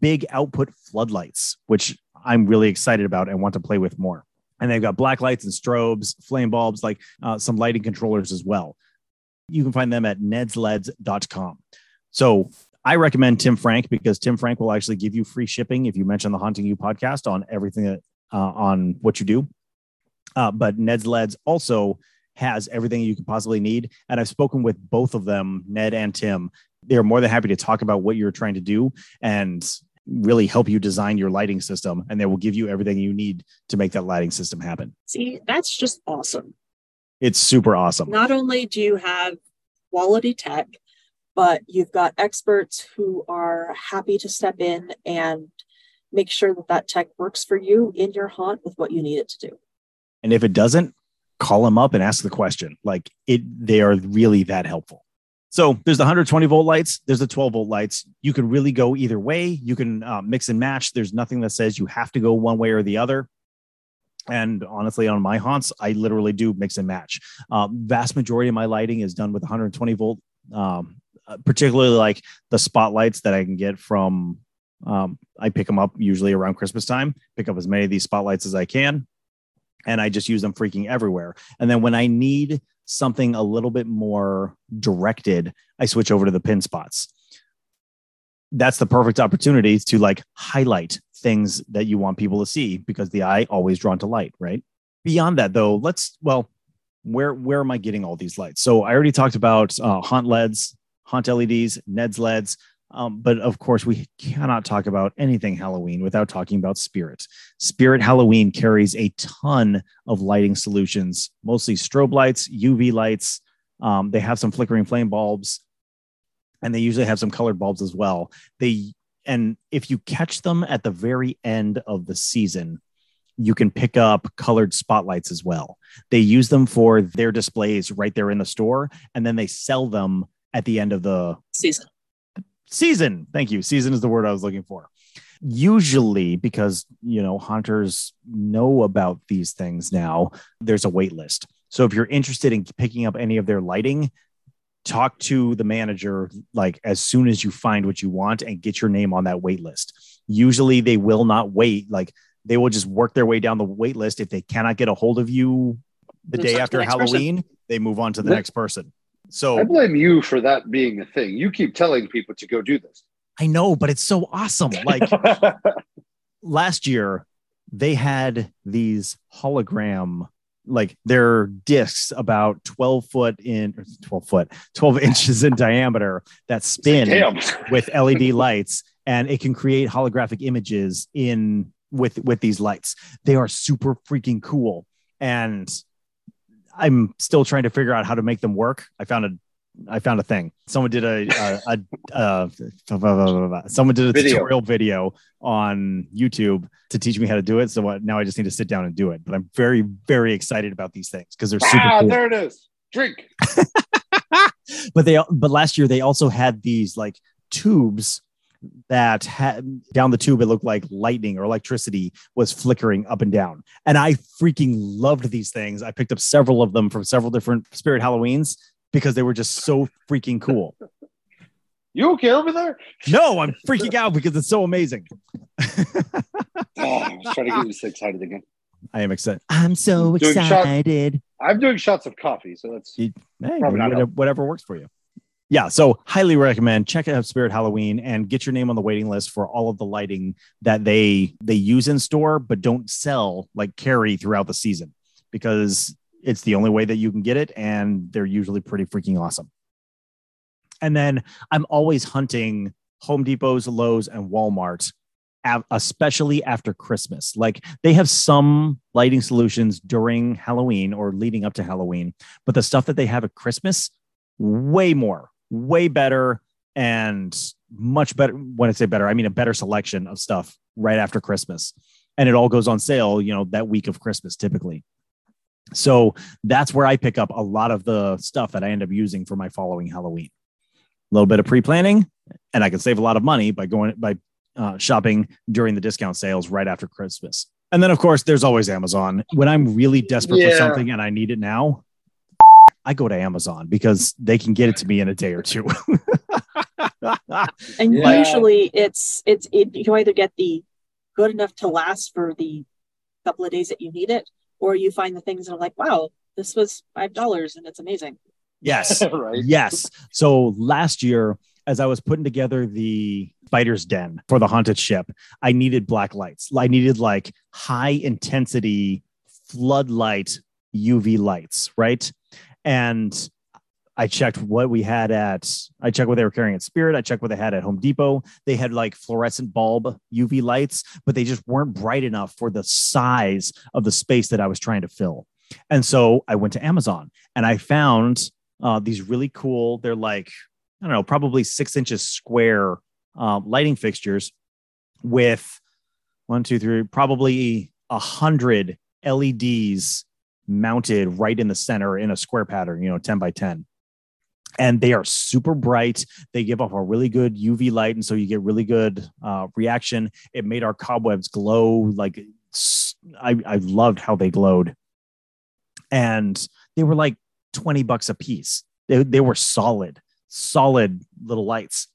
big output floodlights, which I'm really excited about and want to play with more. And they've got black lights and strobes, flame bulbs, like uh, some lighting controllers as well. You can find them at nedsleds.com. So I recommend Tim Frank because Tim Frank will actually give you free shipping if you mention the Haunting U podcast on everything that uh, on what you do. Uh, but Ned's Leds also has everything you could possibly need. And I've spoken with both of them, Ned and Tim. They're more than happy to talk about what you're trying to do and really help you design your lighting system. And they will give you everything you need to make that lighting system happen. See, that's just awesome. It's super awesome. Not only do you have quality tech, but you've got experts who are happy to step in and make sure that that tech works for you in your haunt with what you need it to do. And if it doesn't, call them up and ask the question. Like it, they are really that helpful. So there's the 120 volt lights, there's the 12 volt lights. You can really go either way. You can uh, mix and match. There's nothing that says you have to go one way or the other. And honestly, on my haunts, I literally do mix and match. Uh, vast majority of my lighting is done with 120 volt, um, uh, particularly like the spotlights that I can get from. Um, I pick them up usually around Christmas time. Pick up as many of these spotlights as I can, and I just use them freaking everywhere. And then when I need something a little bit more directed, I switch over to the pin spots. That's the perfect opportunity to like highlight things that you want people to see because the eye always drawn to light, right? Beyond that, though, let's well, where where am I getting all these lights? So I already talked about uh, Haunt LEDs, Haunt LEDs, Ned's LEDs. Um, but of course, we cannot talk about anything Halloween without talking about Spirit. Spirit Halloween carries a ton of lighting solutions, mostly strobe lights, UV lights. Um, they have some flickering flame bulbs, and they usually have some colored bulbs as well. They and if you catch them at the very end of the season, you can pick up colored spotlights as well. They use them for their displays right there in the store, and then they sell them at the end of the Season. season. Thank you. Season is the word I was looking for. Usually, because you know hunters know about these things now, there's a wait list. So if you're interested in picking up any of their lighting, talk to the manager like as soon as you find what you want and get your name on that wait list. Usually they will not wait. Like they will just work their way down the wait list. If they cannot get a hold of you the day after the next person. Halloween, they move on to the next person. So I So blame you for that being a thing. You keep telling people to go do this. I know, but it's so awesome. Like last year they had these hologram like they're discs about 12 foot in 12 foot 12 inches in diameter that spin with led lights and it can create holographic images in with with these lights. They are super freaking cool and i'm still trying to figure out how to make them work. I found a i found a thing. Someone did a a, a, a someone did a Video. tutorial video on youtube to teach me how to do it. So what, now i just need to sit down and do it. But i'm very very excited about these things because they're super ah, cool. there it is. Drink. but they but last year they also had these like tubes that had down the tube it looked like lightning or electricity was flickering up and down. And i freaking loved these things. I picked up several of them from several different spirit halloweens because they were just so freaking cool You okay over there? no i'm freaking out because it's so amazing Oh, I was trying to get you so excited again. i am excited i'm so Doing shot- excited I'm doing shots of coffee, so that's Hey, Probably not whatever, whatever works for you. Yeah, so highly recommend check out Spirit Halloween and get your name on the waiting list for all of the lighting that they they use in store but don't sell like carry throughout the season because it's the only way that you can get it and they're usually pretty freaking awesome. And then I'm always hunting Home Depots, Lowe's, and Walmart, especially after Christmas. Like they have some lighting solutions during Halloween or leading up to Halloween, but the stuff that they have at Christmas, way more, way better, and much better. When I say better, I mean a better selection of stuff right after Christmas. And it all goes on sale, you know, that week of Christmas typically. So that's where I pick up a lot of the stuff that I end up using for my following Halloween. A little bit of pre-planning, and I can save a lot of money by going by uh, shopping during the discount sales right after Christmas. And then, of course, there's always Amazon. When I'm really desperate Yeah. for something and I need it now, I go to Amazon because they can get it to me in a day or two. And Yeah. usually it's it's it, you either get the good enough to last for the couple of days that you need it, or you find the things that are like, wow, this was five dollars and it's amazing. yes. right. Yes. So last year, as I was putting together the spider's den for the haunted ship, I needed black lights. I needed like high intensity floodlight UV lights, right? And I checked what we had at, I checked what they were carrying at Spirit. I checked what they had at Home Depot. They had like fluorescent bulb UV lights, but they just weren't bright enough for the size of the space that I was trying to fill. And so I went to Amazon and I found uh, these really cool, they're like, I don't know, probably six inches square uh, lighting fixtures with one, two, three, probably a hundred LEDs mounted right in the center in a square pattern, you know, 10 by 10. And they are super bright. They give off a really good UV light. And so you get really good uh, reaction. It made our cobwebs glow. Like I loved how they glowed. And they were like 20 bucks a piece. They, they were solid, solid little lights.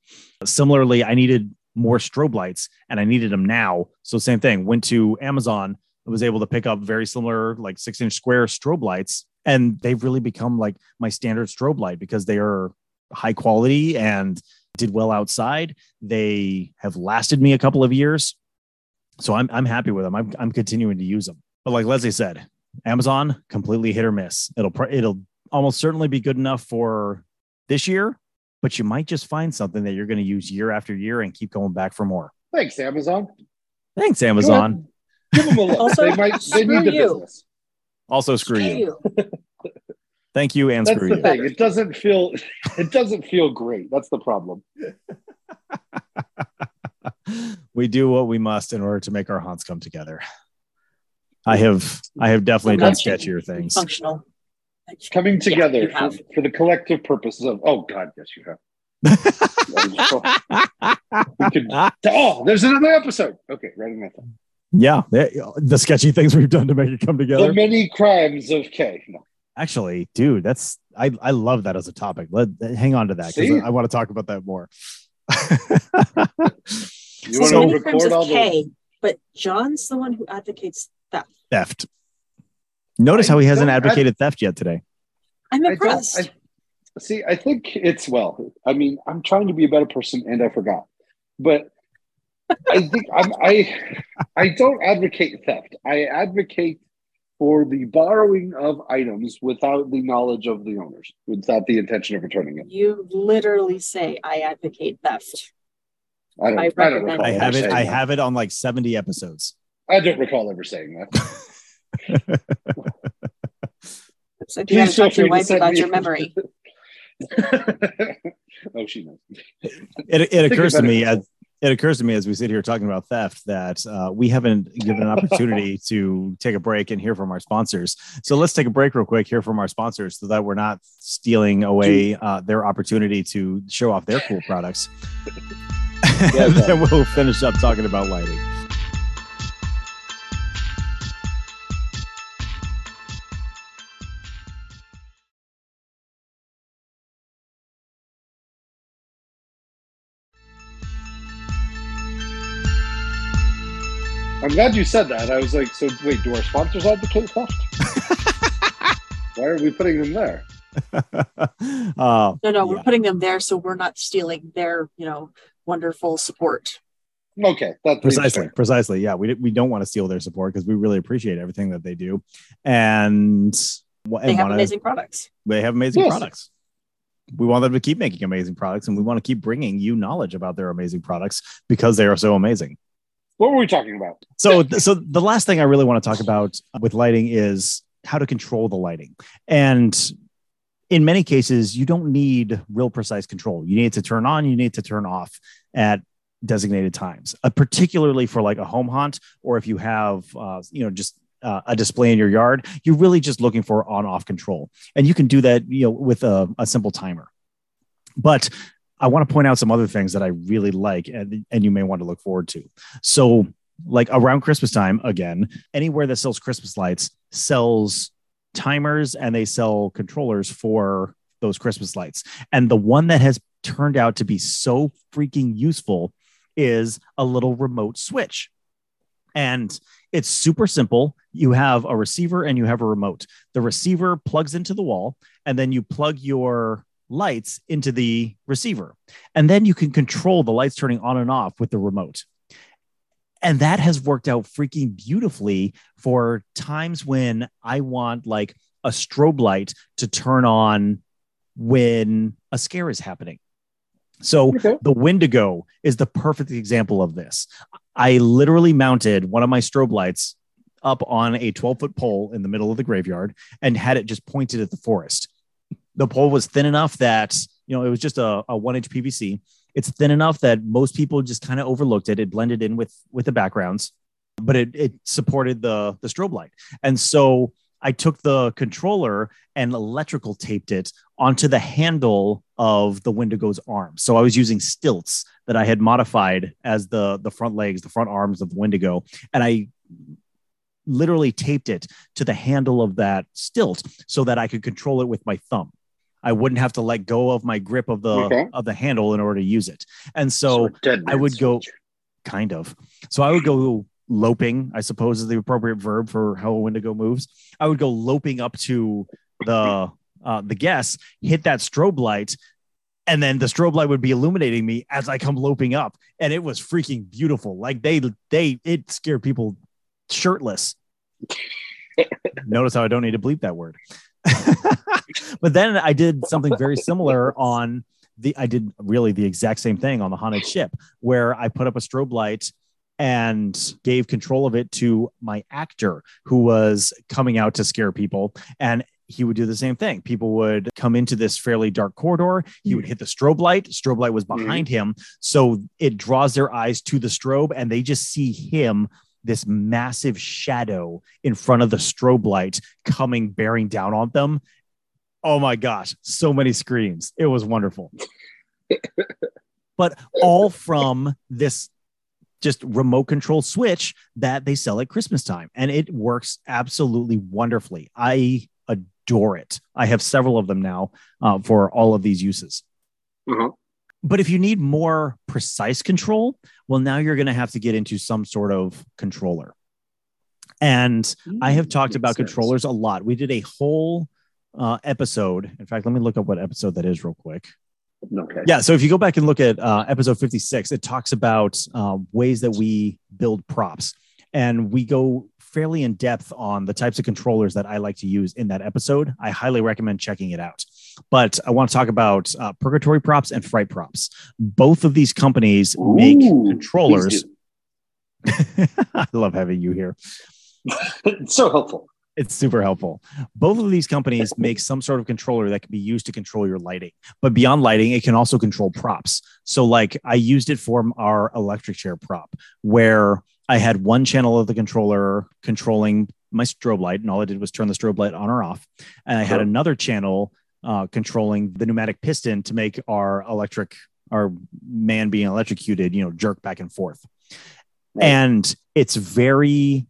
Similarly, I needed more strobe lights and I needed them now. So same thing, went to Amazon, I was able to pick up very similar like six inch square strobe lights. And they've really become like my standard strobe light because they are high quality and did well outside. They have lasted me a couple of years. So I'm, I'm happy with them. I'm, I'm continuing to use them. But like Leslie said, Amazon completely hit or miss. It'll it'll almost certainly be good enough for this year, but you might just find something that you're going to use year after year and keep going back for more. Thanks, Amazon. Thanks, Amazon. Give them a look. Also, they might. They need the you. business. Also, screw Screw you. you. Thank you and That's screw the you. thing. It doesn't feel. It doesn't feel great. That's the problem. we do what we must in order to make our haunts come together. I have I have definitely done sketchier things. Functional. Coming together you for, for the collective purposes of. Oh God, yes, you have. We could, oh, there's another episode. Okay, writing that down. Yeah, the the sketchy things we've done to make it come together. The many crimes of K. No. Actually, dude, that's I I love that as a topic. Let hang on to that because I, I want to talk about that more. You So want many to crimes record all of the K, but John's the one who advocates theft. Theft. Notice I how he hasn't don't- I- advocated theft yet today. I'm I impressed. I- see, I think it's well. I mean, I'm trying to be a better person, and I forgot. But I think I'm, I I don't advocate theft. I advocate for the borrowing of items without the knowledge of the owners, without the intention of returning it. you literally say I advocate theft. I don't. I I, don't recall I have it. I that. have it on like seventy episodes. I don't recall ever saying that. So you gotta Please feel talk to your wife about me- your memory. oh, she knows. It, it occurs to me as it occurs to me as we sit here talking about theft that uh, we haven't given an opportunity to take a break and hear from our sponsors. So let's take a break real quick, hear from our sponsors, so that we're not stealing away uh, their opportunity to show off their cool products. Yeah, and okay. then we'll finish up talking about lighting. I'm glad you said that. I was like, so wait, do our sponsors advocate theft? Why are we putting them there? uh, No, no, we're Yeah. putting them there so we're not stealing their, you know, wonderful support. Okay, that's precisely precisely yeah we, we don't want to steal their support because we really appreciate everything that they do and, wa- They and have wanna- amazing products. they have amazing Yes. products we want them to keep making amazing products and we want to keep bringing you knowledge about their amazing products because they are so amazing What were we talking about? so so the last thing i really want to talk about with lighting is how to control the lighting and in many cases you don't need real precise control you need to turn on you need to turn off at designated times uh, particularly for like a home haunt or if you have uh, you know just uh, a display in your yard. You're really just looking for on off control. And you can do that, you know, with a, a simple timer. But I want to point out some other things that I really like and, and you may want to look forward to. So, like around Christmas time, again, anywhere that sells Christmas lights sells timers and they sell controllers for those Christmas lights. And the one that has turned out to be so freaking useful is a little remote switch. And it's super simple. You have a receiver and you have a remote. The receiver plugs into the wall, and then you plug your lights into the receiver. And then you can control the lights turning on and off with the remote. And that has worked out freaking beautifully for times when I want like a strobe light to turn on when a scare is happening. So okay. the Wendigo is the perfect example of this. I literally mounted one of my strobe lights up on a 12 foot pole in the middle of the graveyard and had it just pointed at the forest. The pole was thin enough that, you know, it was just a, a one inch PVC. It's thin enough that most people just kind of overlooked it. It blended in with with the backgrounds, but it, it supported the the strobe light. And so I took the controller and electrical taped it onto the handle of the Wendigo's arm. So I was using stilts that I had modified as the the front legs, the front arms of the Wendigo, and I literally taped it to the handle of that stilt so that I could control it with my thumb. I wouldn't have to let go of my grip of the okay. of the handle in order to use it. And so, so I would go kind of. So I would go loping, I suppose is the appropriate verb for how a Wendigo moves. I would go loping up to the uh, the guests, hit that strobe light, and then the strobe light would be illuminating me as I come loping up, and it was freaking beautiful. Like they they it scared people shirtless. Notice how I don't need to bleep that word. but then I did something very similar on the I did really the exact same thing on the haunted ship where I put up a strobe light and gave control of it to my actor who was coming out to scare people and he would do the same thing. People would come into this fairly dark corridor. He would hit the strobe light. Strobe light was behind mm-hmm. him. So it draws their eyes to the strobe and they just see him, this massive shadow in front of the strobe light coming bearing down on them. Oh my gosh, so many screams. It was wonderful. but all from this just remote control switch that they sell at Christmas time. And it works absolutely wonderfully. I adore it. I have several of them now uh, for all of these uses. Mm-hmm. But if you need more precise control, well, now you're going to have to get into some sort of controller. And mm, I have talked about sense. controllers a lot. We did a whole uh, episode. In fact, let me look up what episode that is real quick. Okay. Yeah. So if you go back and look at uh, episode 56, it talks about uh, ways that we build props. And we go fairly in depth on the types of controllers that I like to use in that episode. I highly recommend checking it out. But I want to talk about uh, Purgatory Props and Fright Props. Both of these companies Ooh, make controllers. I love having you here. it's so helpful. It's super helpful. Both of these companies make some sort of controller that can be used to control your lighting. But beyond lighting, it can also control props. So, like, I used it for our electric chair prop, where I had one channel of the controller controlling my strobe light, and all I did was turn the strobe light on or off. And I had another channel uh, controlling the pneumatic piston to make our electric, our man being electrocuted, you know, jerk back and forth. Right. And it's very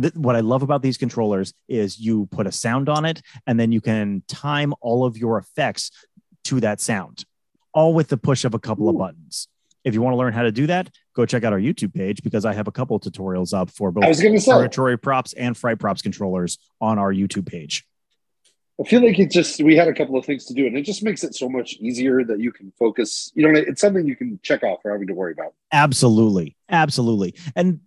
th- what I love about these controllers is you put a sound on it and then you can time all of your effects to that sound, all with the push of a couple Ooh. of buttons. If you want to learn how to do that, go check out our YouTube page because I have a couple tutorials up for both Purgatory props and fright props controllers on our YouTube page. I feel like it just we had a couple of things to do, and it just makes it so much easier that you can focus. You know, it's something you can check off for having to worry about. Absolutely, absolutely, and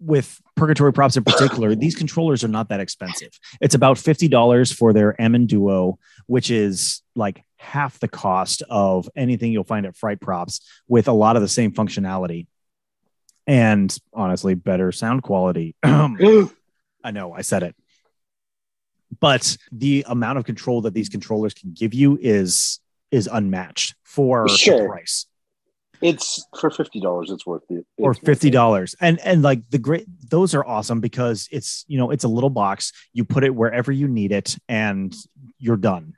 with Purgatory Props in particular, these controllers are not that expensive. It's about $50 for their M and Duo, which is like half the cost of anything you'll find at Fright Props with a lot of the same functionality and honestly better sound quality. I know, I said it. But the amount of control that these controllers can give you is is unmatched for sure. the price. It's for fifty dollars. It's worth it. or It's worth fifty dollars, And and like the great those are awesome because it's you know it's a little box. You put it wherever you need it, and you're done.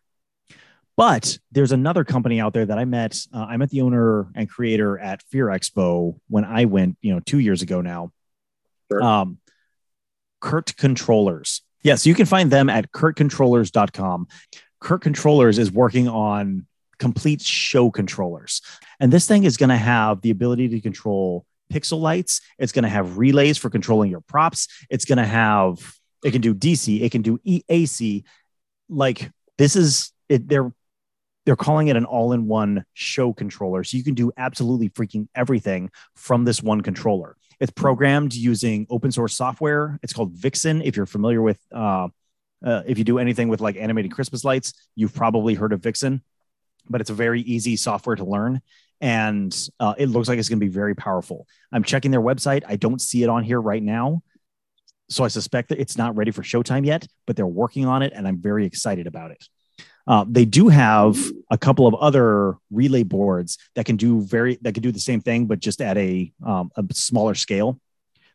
But there's another company out there that I met. Uh, I met the owner and creator at Fear Expo when I went, you know, two years ago now. Sure. Um, Kurt Controllers. Yes, you can find them at kurtcontrollers.com. Kurt Controllers is working on complete show controllers. And this thing is going to have the ability to control pixel lights. It's going to have relays for controlling your props. It's going to have, it can do DC, it can do EAC. Like this is, it, they're, they're calling it an all-in-one show controller. So you can do absolutely freaking everything from this one controller. It's programmed using open source software. It's called Vixen. If you're familiar with, uh, uh, if you do anything with like animated Christmas lights, you've probably heard of Vixen, but it's a very easy software to learn. And uh, it looks like it's going to be very powerful. I'm checking their website. I don't see it on here right now. So I suspect that it's not ready for showtime yet, but they're working on it and I'm very excited about it. Uh, they do have a couple of other relay boards that can do very that can do the same thing, but just at a um, a smaller scale.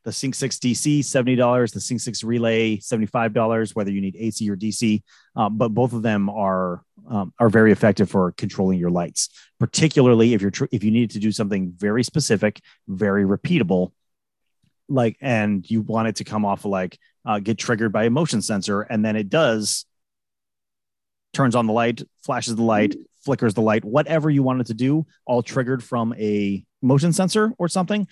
The Sync 6 DC seventy dollars, the Sync 6 Relay seventy five dollars, whether you need AC or DC. Um, but both of them are um, are very effective for controlling your lights, particularly if you're tr- if you need to do something very specific, very repeatable, like and you want it to come off of like uh, get triggered by a motion sensor, and then it does turns on the light, flashes the light, flickers the light, whatever you want it to do, all triggered from a motion sensor or something.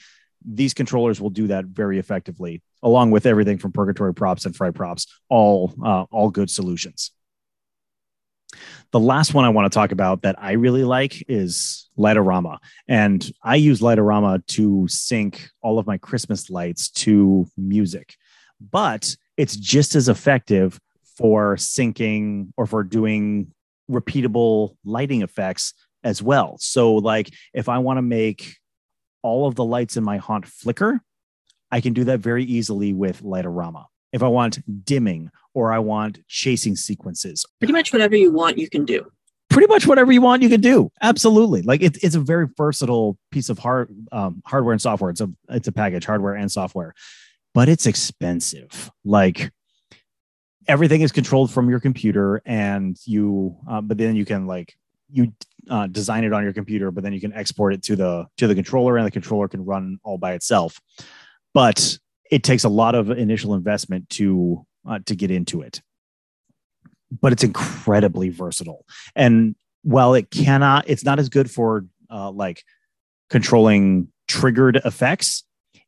These controllers will do that very effectively, along with everything from Purgatory props and Fright props, all uh, all good solutions. The last one I want to talk about that I really like is Light-O-Rama. And I use Light-O-Rama to sync all of my Christmas lights to music, but it's just as effective for syncing or for doing repeatable lighting effects as well. So, like if I want to make all of the lights in my haunt flicker, I can do that very easily with Light-O-Rama. If I want dimming or I want chasing sequences, Pretty much whatever you want, you can do. pretty much whatever you want, you can do. Absolutely, like it's it's a very versatile piece of hard um, hardware and software. It's a it's a package, hardware and software, but it's expensive. Like everything is controlled from your computer, and you uh, but then you can like you uh, design it on your computer, but then you can export it to the to the controller, and the controller can run all by itself. But it takes a lot of initial investment to uh, to get into it but it's incredibly versatile. And while it cannot, it's not as good for uh, like controlling triggered effects.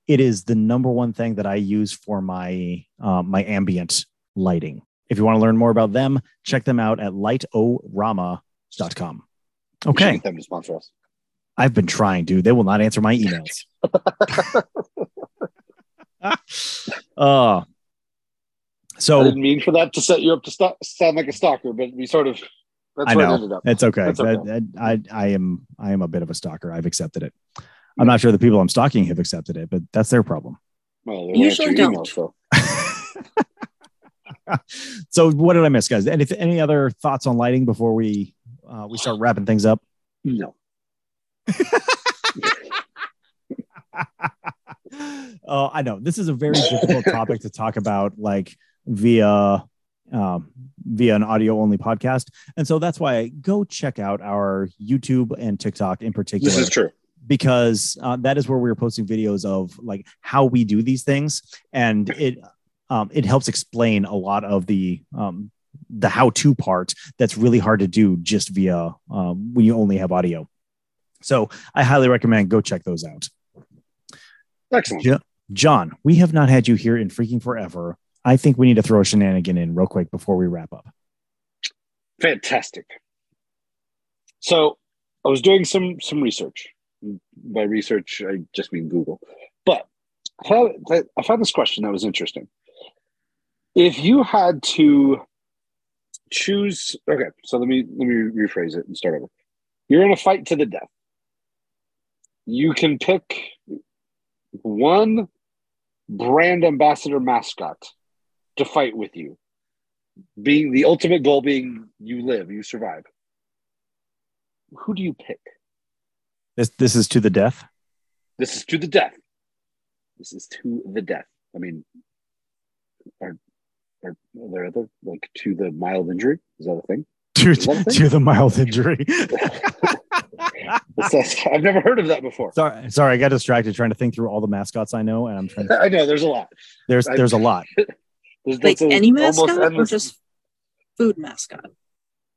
It is the number one thing that I use for my uh, my ambient lighting. If you want to learn more about them, check them out at lightorama.com. We should Okay, them to sponsor us. I've been trying, dude. They will not answer my emails. uh, so I didn't mean for that to set you up to st- sound like a stalker, but we sort of that's I where it know. ended up. It's okay. That's okay. I, I, I am I am a bit of a stalker. I've accepted it. I'm not sure the people I'm stalking have accepted it, but that's their problem. Well, Usually don't. emails, so. so what did I miss, guys? Any any other thoughts on lighting before we uh, we start wrapping things up? No. Oh, I know this is a very difficult topic to talk about, like via um, via an audio only podcast, and so that's why go check out our YouTube and TikTok in particular. This is true. because uh, that is where we are posting videos of like how we do these things, and it um, it helps explain a lot of the um, the how to part that's really hard to do just via um, when you only have audio. So I highly recommend go check those out. Excellent. Yeah. John, we have not had you here in freaking forever. I think we need to throw a shenanigan in real quick before we wrap up. Fantastic. So I was doing some some research. By research, I just mean Google. But I found, I found this question that was interesting. If you had to choose, okay, so let me let me rephrase it and start over. You're in a fight to the death. You can pick one brand ambassador mascot to fight with you being the ultimate goal being you live, you survive. Who do you pick? This this is to the death. This is to the death. This is to the death. I mean, are, are, are there other like to the mild injury? Is that a thing? To, a thing? to the mild injury. I've never heard of that before. sorry, sorry, I got distracted trying to think through all the mascots I know, and I'm trying. To, I know there's a lot. there's there's a lot. There's, Like a- any almost mascot or endless- just food mascot?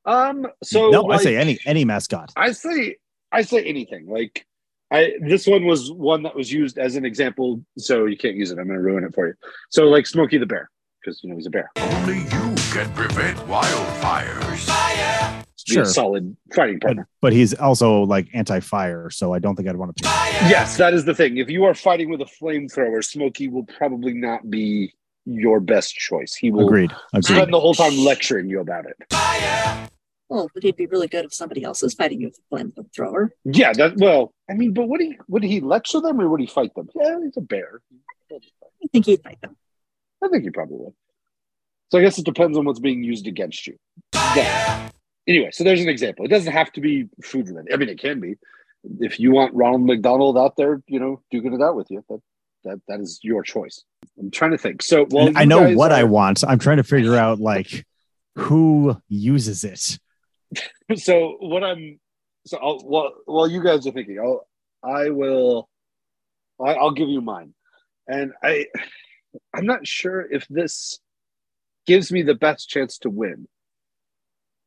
um. So no, like, I say any any mascot. I say I say anything. Like I this one was one that was used as an example, so you can't use it. I'm going to ruin it for you. So like Smokey the Bear, because you know he's a bear. Only you can prevent wildfires. Be Sure, a solid fighting but, partner. but he's also like anti-fire, so I don't think I'd want to. Pick. Yes, that is the thing. If you are fighting with a flamethrower, Smokey will probably not be your best choice. He will Agreed. Agreed. spend the whole time lecturing you about it. Oh, but he'd be really good if somebody else is fighting you with a flamethrower. Yeah, that well, I mean, but would he would he lecture them or would he fight them? Yeah, he's a bear. I think he'd fight them. I think you probably would. So I guess it depends on what's being used against you. Yeah. Anyway, so there's an example. It doesn't have to be food related. I mean, it can be. If you want Ronald McDonald out there, you know, duking it out with you, that that that is your choice. I'm trying to think. So, well, I know what I want. I'm trying to figure out like who uses it. So what I'm, so I'll, while while you guys are thinking, I'll I will, I, I'll give you mine, and I, I'm not sure if this gives me the best chance to win,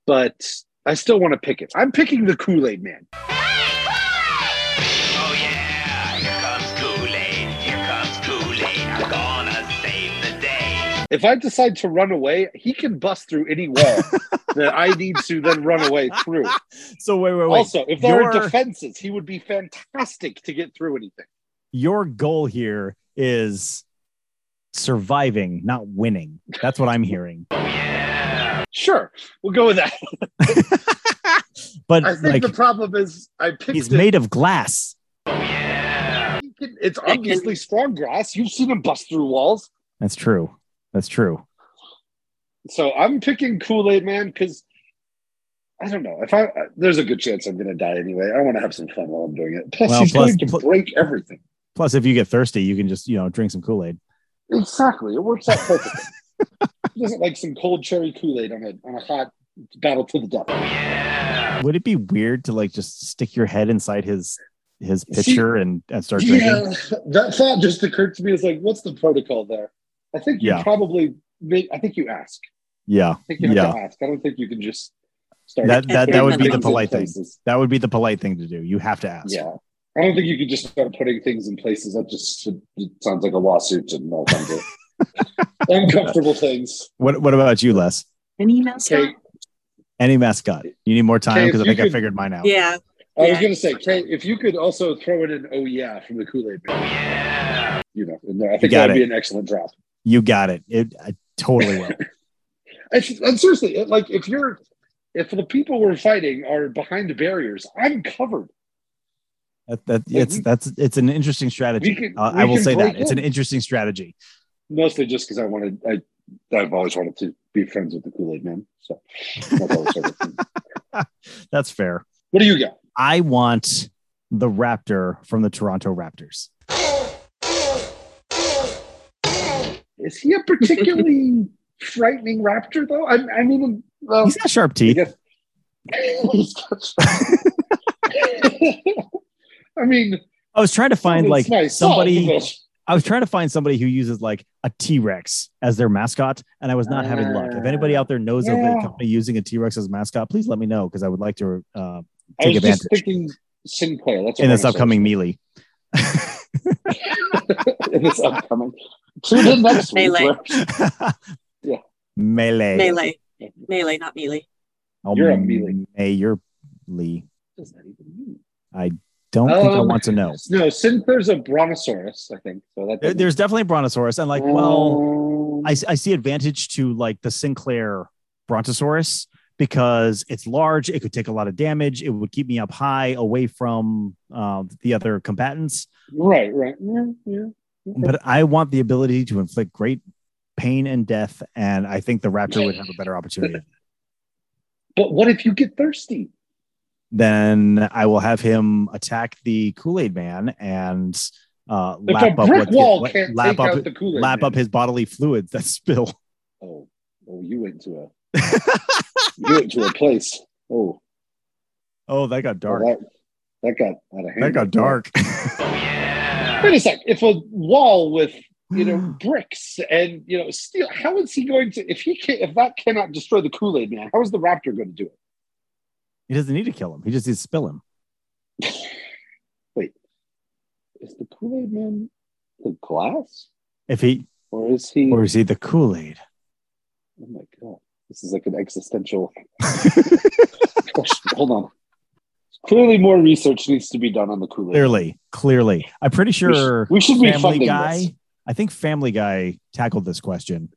but I still want to pick it. I'm picking the Kool Aid Man. Oh yeah, here comes Kool-Aid, here comes Kool-Aid, I'm gonna save the day. If I decide to run away, he can bust through any wall that I need to then run away through. So wait, wait, wait. Also, if there are Your- defenses, he would be fantastic to get through anything. Your goal here is surviving, not winning. That's what I'm hearing. Oh, sure, we'll go with that. but I think like the problem is I picked he's it. made of glass. Oh, he can- it's obviously strong glass. You've seen him bust through walls. That's true. That's true. So I'm picking Kool Aid Man because I don't know if I. Uh, there's a good chance I'm going to die anyway. I want to have some fun while I'm doing it. Plus, Well, he's plus- going to pl- break everything. Plus, if you get thirsty, you can just you know drink some Kool Aid. Exactly, it works out perfectly. he doesn't like some cold cherry Kool Aid on a on a hot battle to the death. Would it be weird to like just stick your head inside his his See- pitcher and and start drinking? Yeah, that thought just occurred to me. It's like, what's the protocol there? I think you Yeah. probably. Make, I think you ask. Yeah, I think you have yeah. to ask. I don't think you can just start. That that that would be the polite thing. That would be the polite thing to do. You have to ask. Yeah. I don't think you could just start putting things in places that just it sounds like a lawsuit and all kinds of uncomfortable things. What What about you, Les? Any mascot? Okay, Any mascot? You need more time Okay, because I if you think I figured mine out. Yeah. I was gonna say, Kay, if you could also throw in an "Oh yeah" from the Kool Aid Man, you know, in there, I think that would be an excellent drop. You got it. It I totally will. And, and seriously, it- like if you're, if the people we're fighting are behind the barriers, I'm covered. That, that Yeah, it's we- that's it's an interesting strategy. Can- Uh, I will say that break it's an interesting strategy. Mostly just because I wanted, I, I've always wanted to be friends with the Kool Aid Man. So that's always sort of thing. That's fair. what do you got? I want the Raptor from the Toronto Raptors. Is he a particularly frightening raptor, though? I, I mean, well, He's got sharp teeth. guess. He's got- I mean, I was trying to find like nice. somebody. Oh, I was trying to find somebody who uses like a T Rex as their mascot, and I was not having luck. If anybody out there knows of a company using a T Rex as a mascot, please let me know because I would like to uh, I take was just advantage thinking Sinclair. That's a in this upcoming melee. in this upcoming. Tune in next week. Melee. where- melee. Melee. Melee, not melee. Oh, You're a melee. May you're Lee. What does that even mean? Don't think I Um, want to know. No, since there's a brontosaurus, I think. So that There- there's definitely a brontosaurus, and like, well, Um, I, I see advantage to like the Sinclair Brontosaurus because it's large. It could take a lot of damage. It would keep me up high away from uh, the other combatants. right, right. Yeah, yeah. But I want the ability to inflict great pain and death. And I think the Raptor would have a better opportunity. But what if you get thirsty? Then I will have him attack the Kool Aid Man and uh, lap up brick what- wall what- can't lap up lap Man. up his bodily fluids that spill. Oh, oh, you went to a you went to a place. Oh, Oh, that got dark. That, that got out of hand. that got dark. Wait a sec. If a wall with you know bricks and you know steel, how is he going to? If he can, if that cannot destroy the Kool Aid Man, how is the Raptor going to do it? He doesn't need to kill him. He just needs to spill him. Wait, is the Kool Aid Man the glass, If he or is he? or is he the Kool Aid? oh my god, this is like an existential question. Hold on. Clearly, more research needs to be done on the Kool Aid. Clearly, clearly. I'm pretty we should, sure we should be Family funding Guy. this. I think Family Guy tackled this question.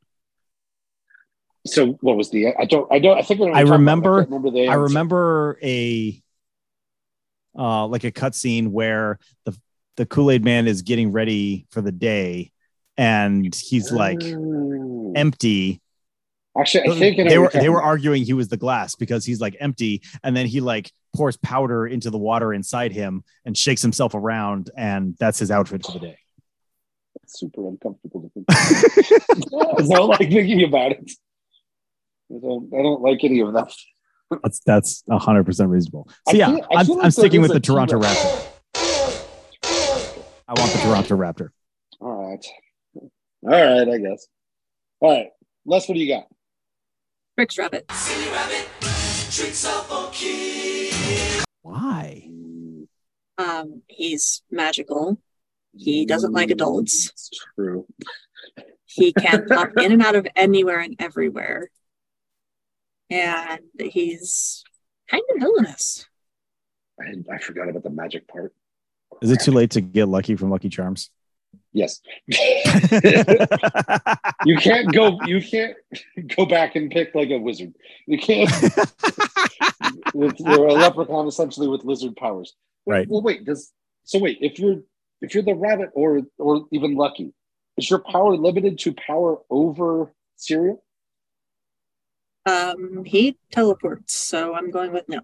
So, what was the? I don't. I don't. I think. I about. remember- I remember. I remember a uh like a cutscene where the the Kool-Aid man is getting ready for the day and he's like Oh. empty. Actually, I think they were they were arguing he was the glass because he's like empty and then he like pours powder into the water inside him and shakes himself around and that's his outfit for the day. super uncomfortable to think. I don't like thinking about it. I don't. I don't like any of that. That's that's hundred percent reasonable. So yeah, feel- I I'm, like I'm sticking with the Toronto T-Rex. Raptor. I want the Toronto Raptor. All right. All right. I guess. All right. Les, what do you got? Trix Rabbit. Why? Um, he's magical. He doesn't like adults. It's true. He can pop in and out of anywhere and everywhere. And he's kind of villainous. I, I forgot about the magic part. Is it too late to get lucky from Lucky Charms? Yes. you can't go. You can't go back and pick like a wizard. You can't. with you're a leprechaun essentially with lizard powers. Right. Well, wait. Does so? Wait. If you're if you're the rabbit or or even lucky, is your power limited to power over cereal? Um, he teleports, so I'm going with no.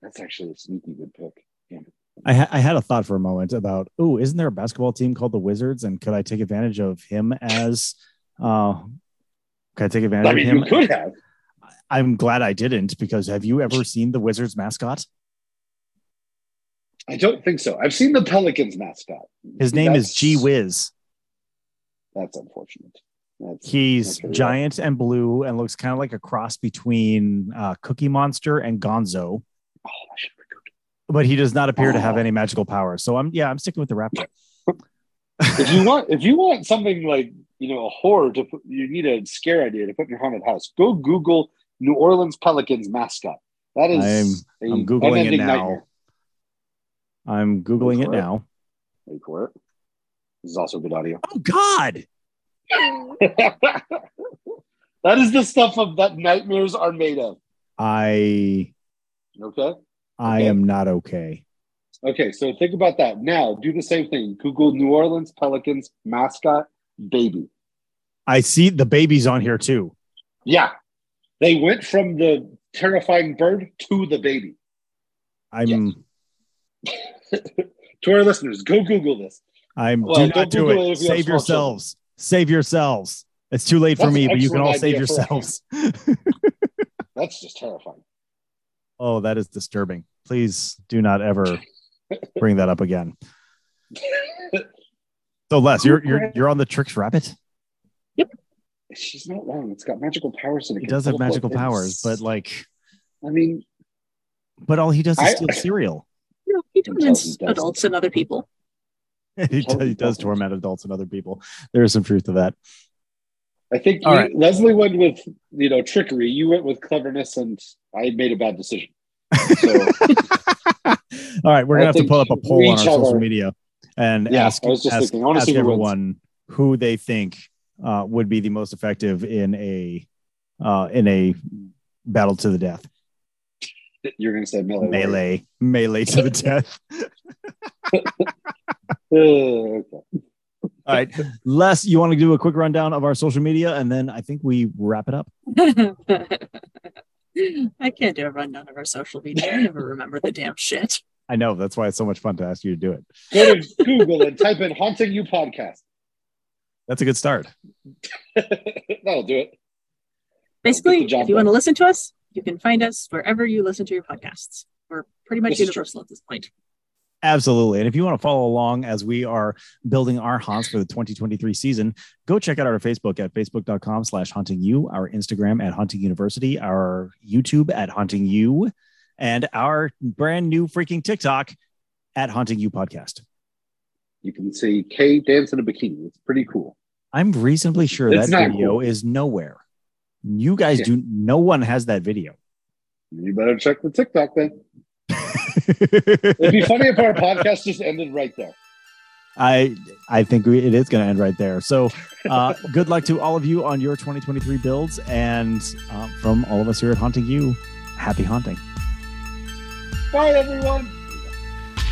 That's actually a sneaky good pick. Damn it. I, ha- I had a thought for a moment about, oh, isn't there a basketball team called the Wizards? And could I take advantage of him as, uh, could I take advantage I mean, of him? you could have. I'm glad I didn't because have you ever seen the Wizards mascot? I don't think so. I've seen the Pelicans mascot. His name is G Wiz. That's unfortunate. That's, He's that's giant and blue and looks kind of like a cross between uh, Cookie Monster and Gonzo, Oh, I should have but he does not appear to have Oh. any magical powers. So I'm, yeah, I'm sticking with the Raptor. if you want if you want something like you know a horror to put you need a scare idea to put in your haunted house go google new orleans pelicans mascot that is I'm- I'm Googling it now. nightmare. I'm Googling it it. now. wait for it this is also good audio Oh, God. that is the stuff of that nightmares are made of I, okay I Okay. am not okay. okay so think about that now do the same thing google new orleans pelicans mascot baby I see the babies on here too. yeah they went from the terrifying bird to the baby I'm, to our listeners go google this I'm, Well, do don't not do it. it if you have Save yourselves. Save yourselves. It's too late for That's me, but you can all save idea for a yourselves. that's just terrifying oh, that is disturbing. Please do not ever bring that up again. So, Les, you're you're you're on the Trix rabbit. Yep. She's not wrong. It's got magical powers in it. He does have teleport. magical powers, but like, I mean, but all he does is I- steal cereal. No, he Until torments he doesn't. adults and other people. he, does, he does torment adults and other people. There is some truth to that. I think you- right. Leslie went with you know trickery. You went with cleverness, and I made a bad decision. So All right, we're I gonna have to pull up a poll on our social our- media and Yeah, ask I was just ask, thinking, ask everyone who they think uh, would be the most effective in a uh, in a battle to the death, you're going to say melee. melee, melee to the death. warrior. Okay. All right, Les, you want to do a quick rundown of our social media, and then I think we wrap it up. I can't do a rundown of our social media. I never remember the damn shit. I know that's why it's so much fun to ask you to do it. Go to Google and type in "haunting u podcast." That's a good start. That'll do it. Basically, Get the job if you want to listen to us, you can find us wherever you listen to your podcasts. We're pretty much This universal at this point. Absolutely. And if you want to follow along as we are building our haunts for the 2023 season, go check out our Facebook at facebook.com slash haunting u, our Instagram at haunting university, our YouTube at haunting u, and our brand new freaking TikTok at haunting u podcast. You can see Kay dance in a bikini. It's pretty cool. I'm reasonably sure It's that video cool. is nowhere. You guys Yeah. do, no one has that video. You better check the TikTok then. It'd be funny if our podcast just ended right there. I I think we, it is going to end right there. So, uh, good luck to all of you on your 2023 builds, and uh, from all of us here at Haunting U, happy haunting. Bye, everyone.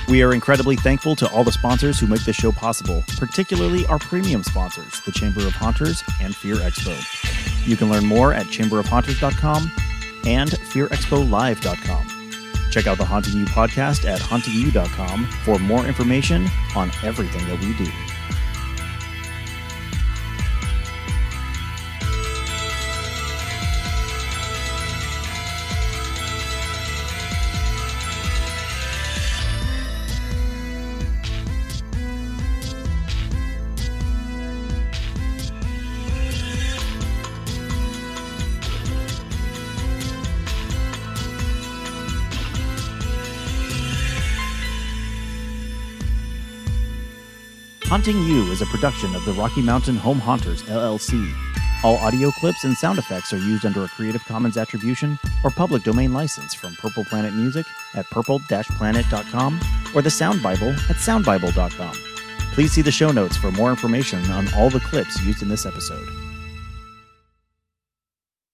We are incredibly thankful to all the sponsors who make this show possible, particularly our premium sponsors, the Chamber of Haunters and Fear Expo. You can learn more at chamberofhaunters.com and fearexpolive.com. Check out the Haunting U podcast at hauntingu.com for more information on everything that we do. Haunting U is a production of the Rocky Mountain Home Haunters, LLC. All audio clips and sound effects are used under a Creative Commons Attribution or public domain license from Purple Planet Music at purple-planet.com or the Sound Bible at soundbible.com. Please see the show notes for more information on all the clips used in this episode.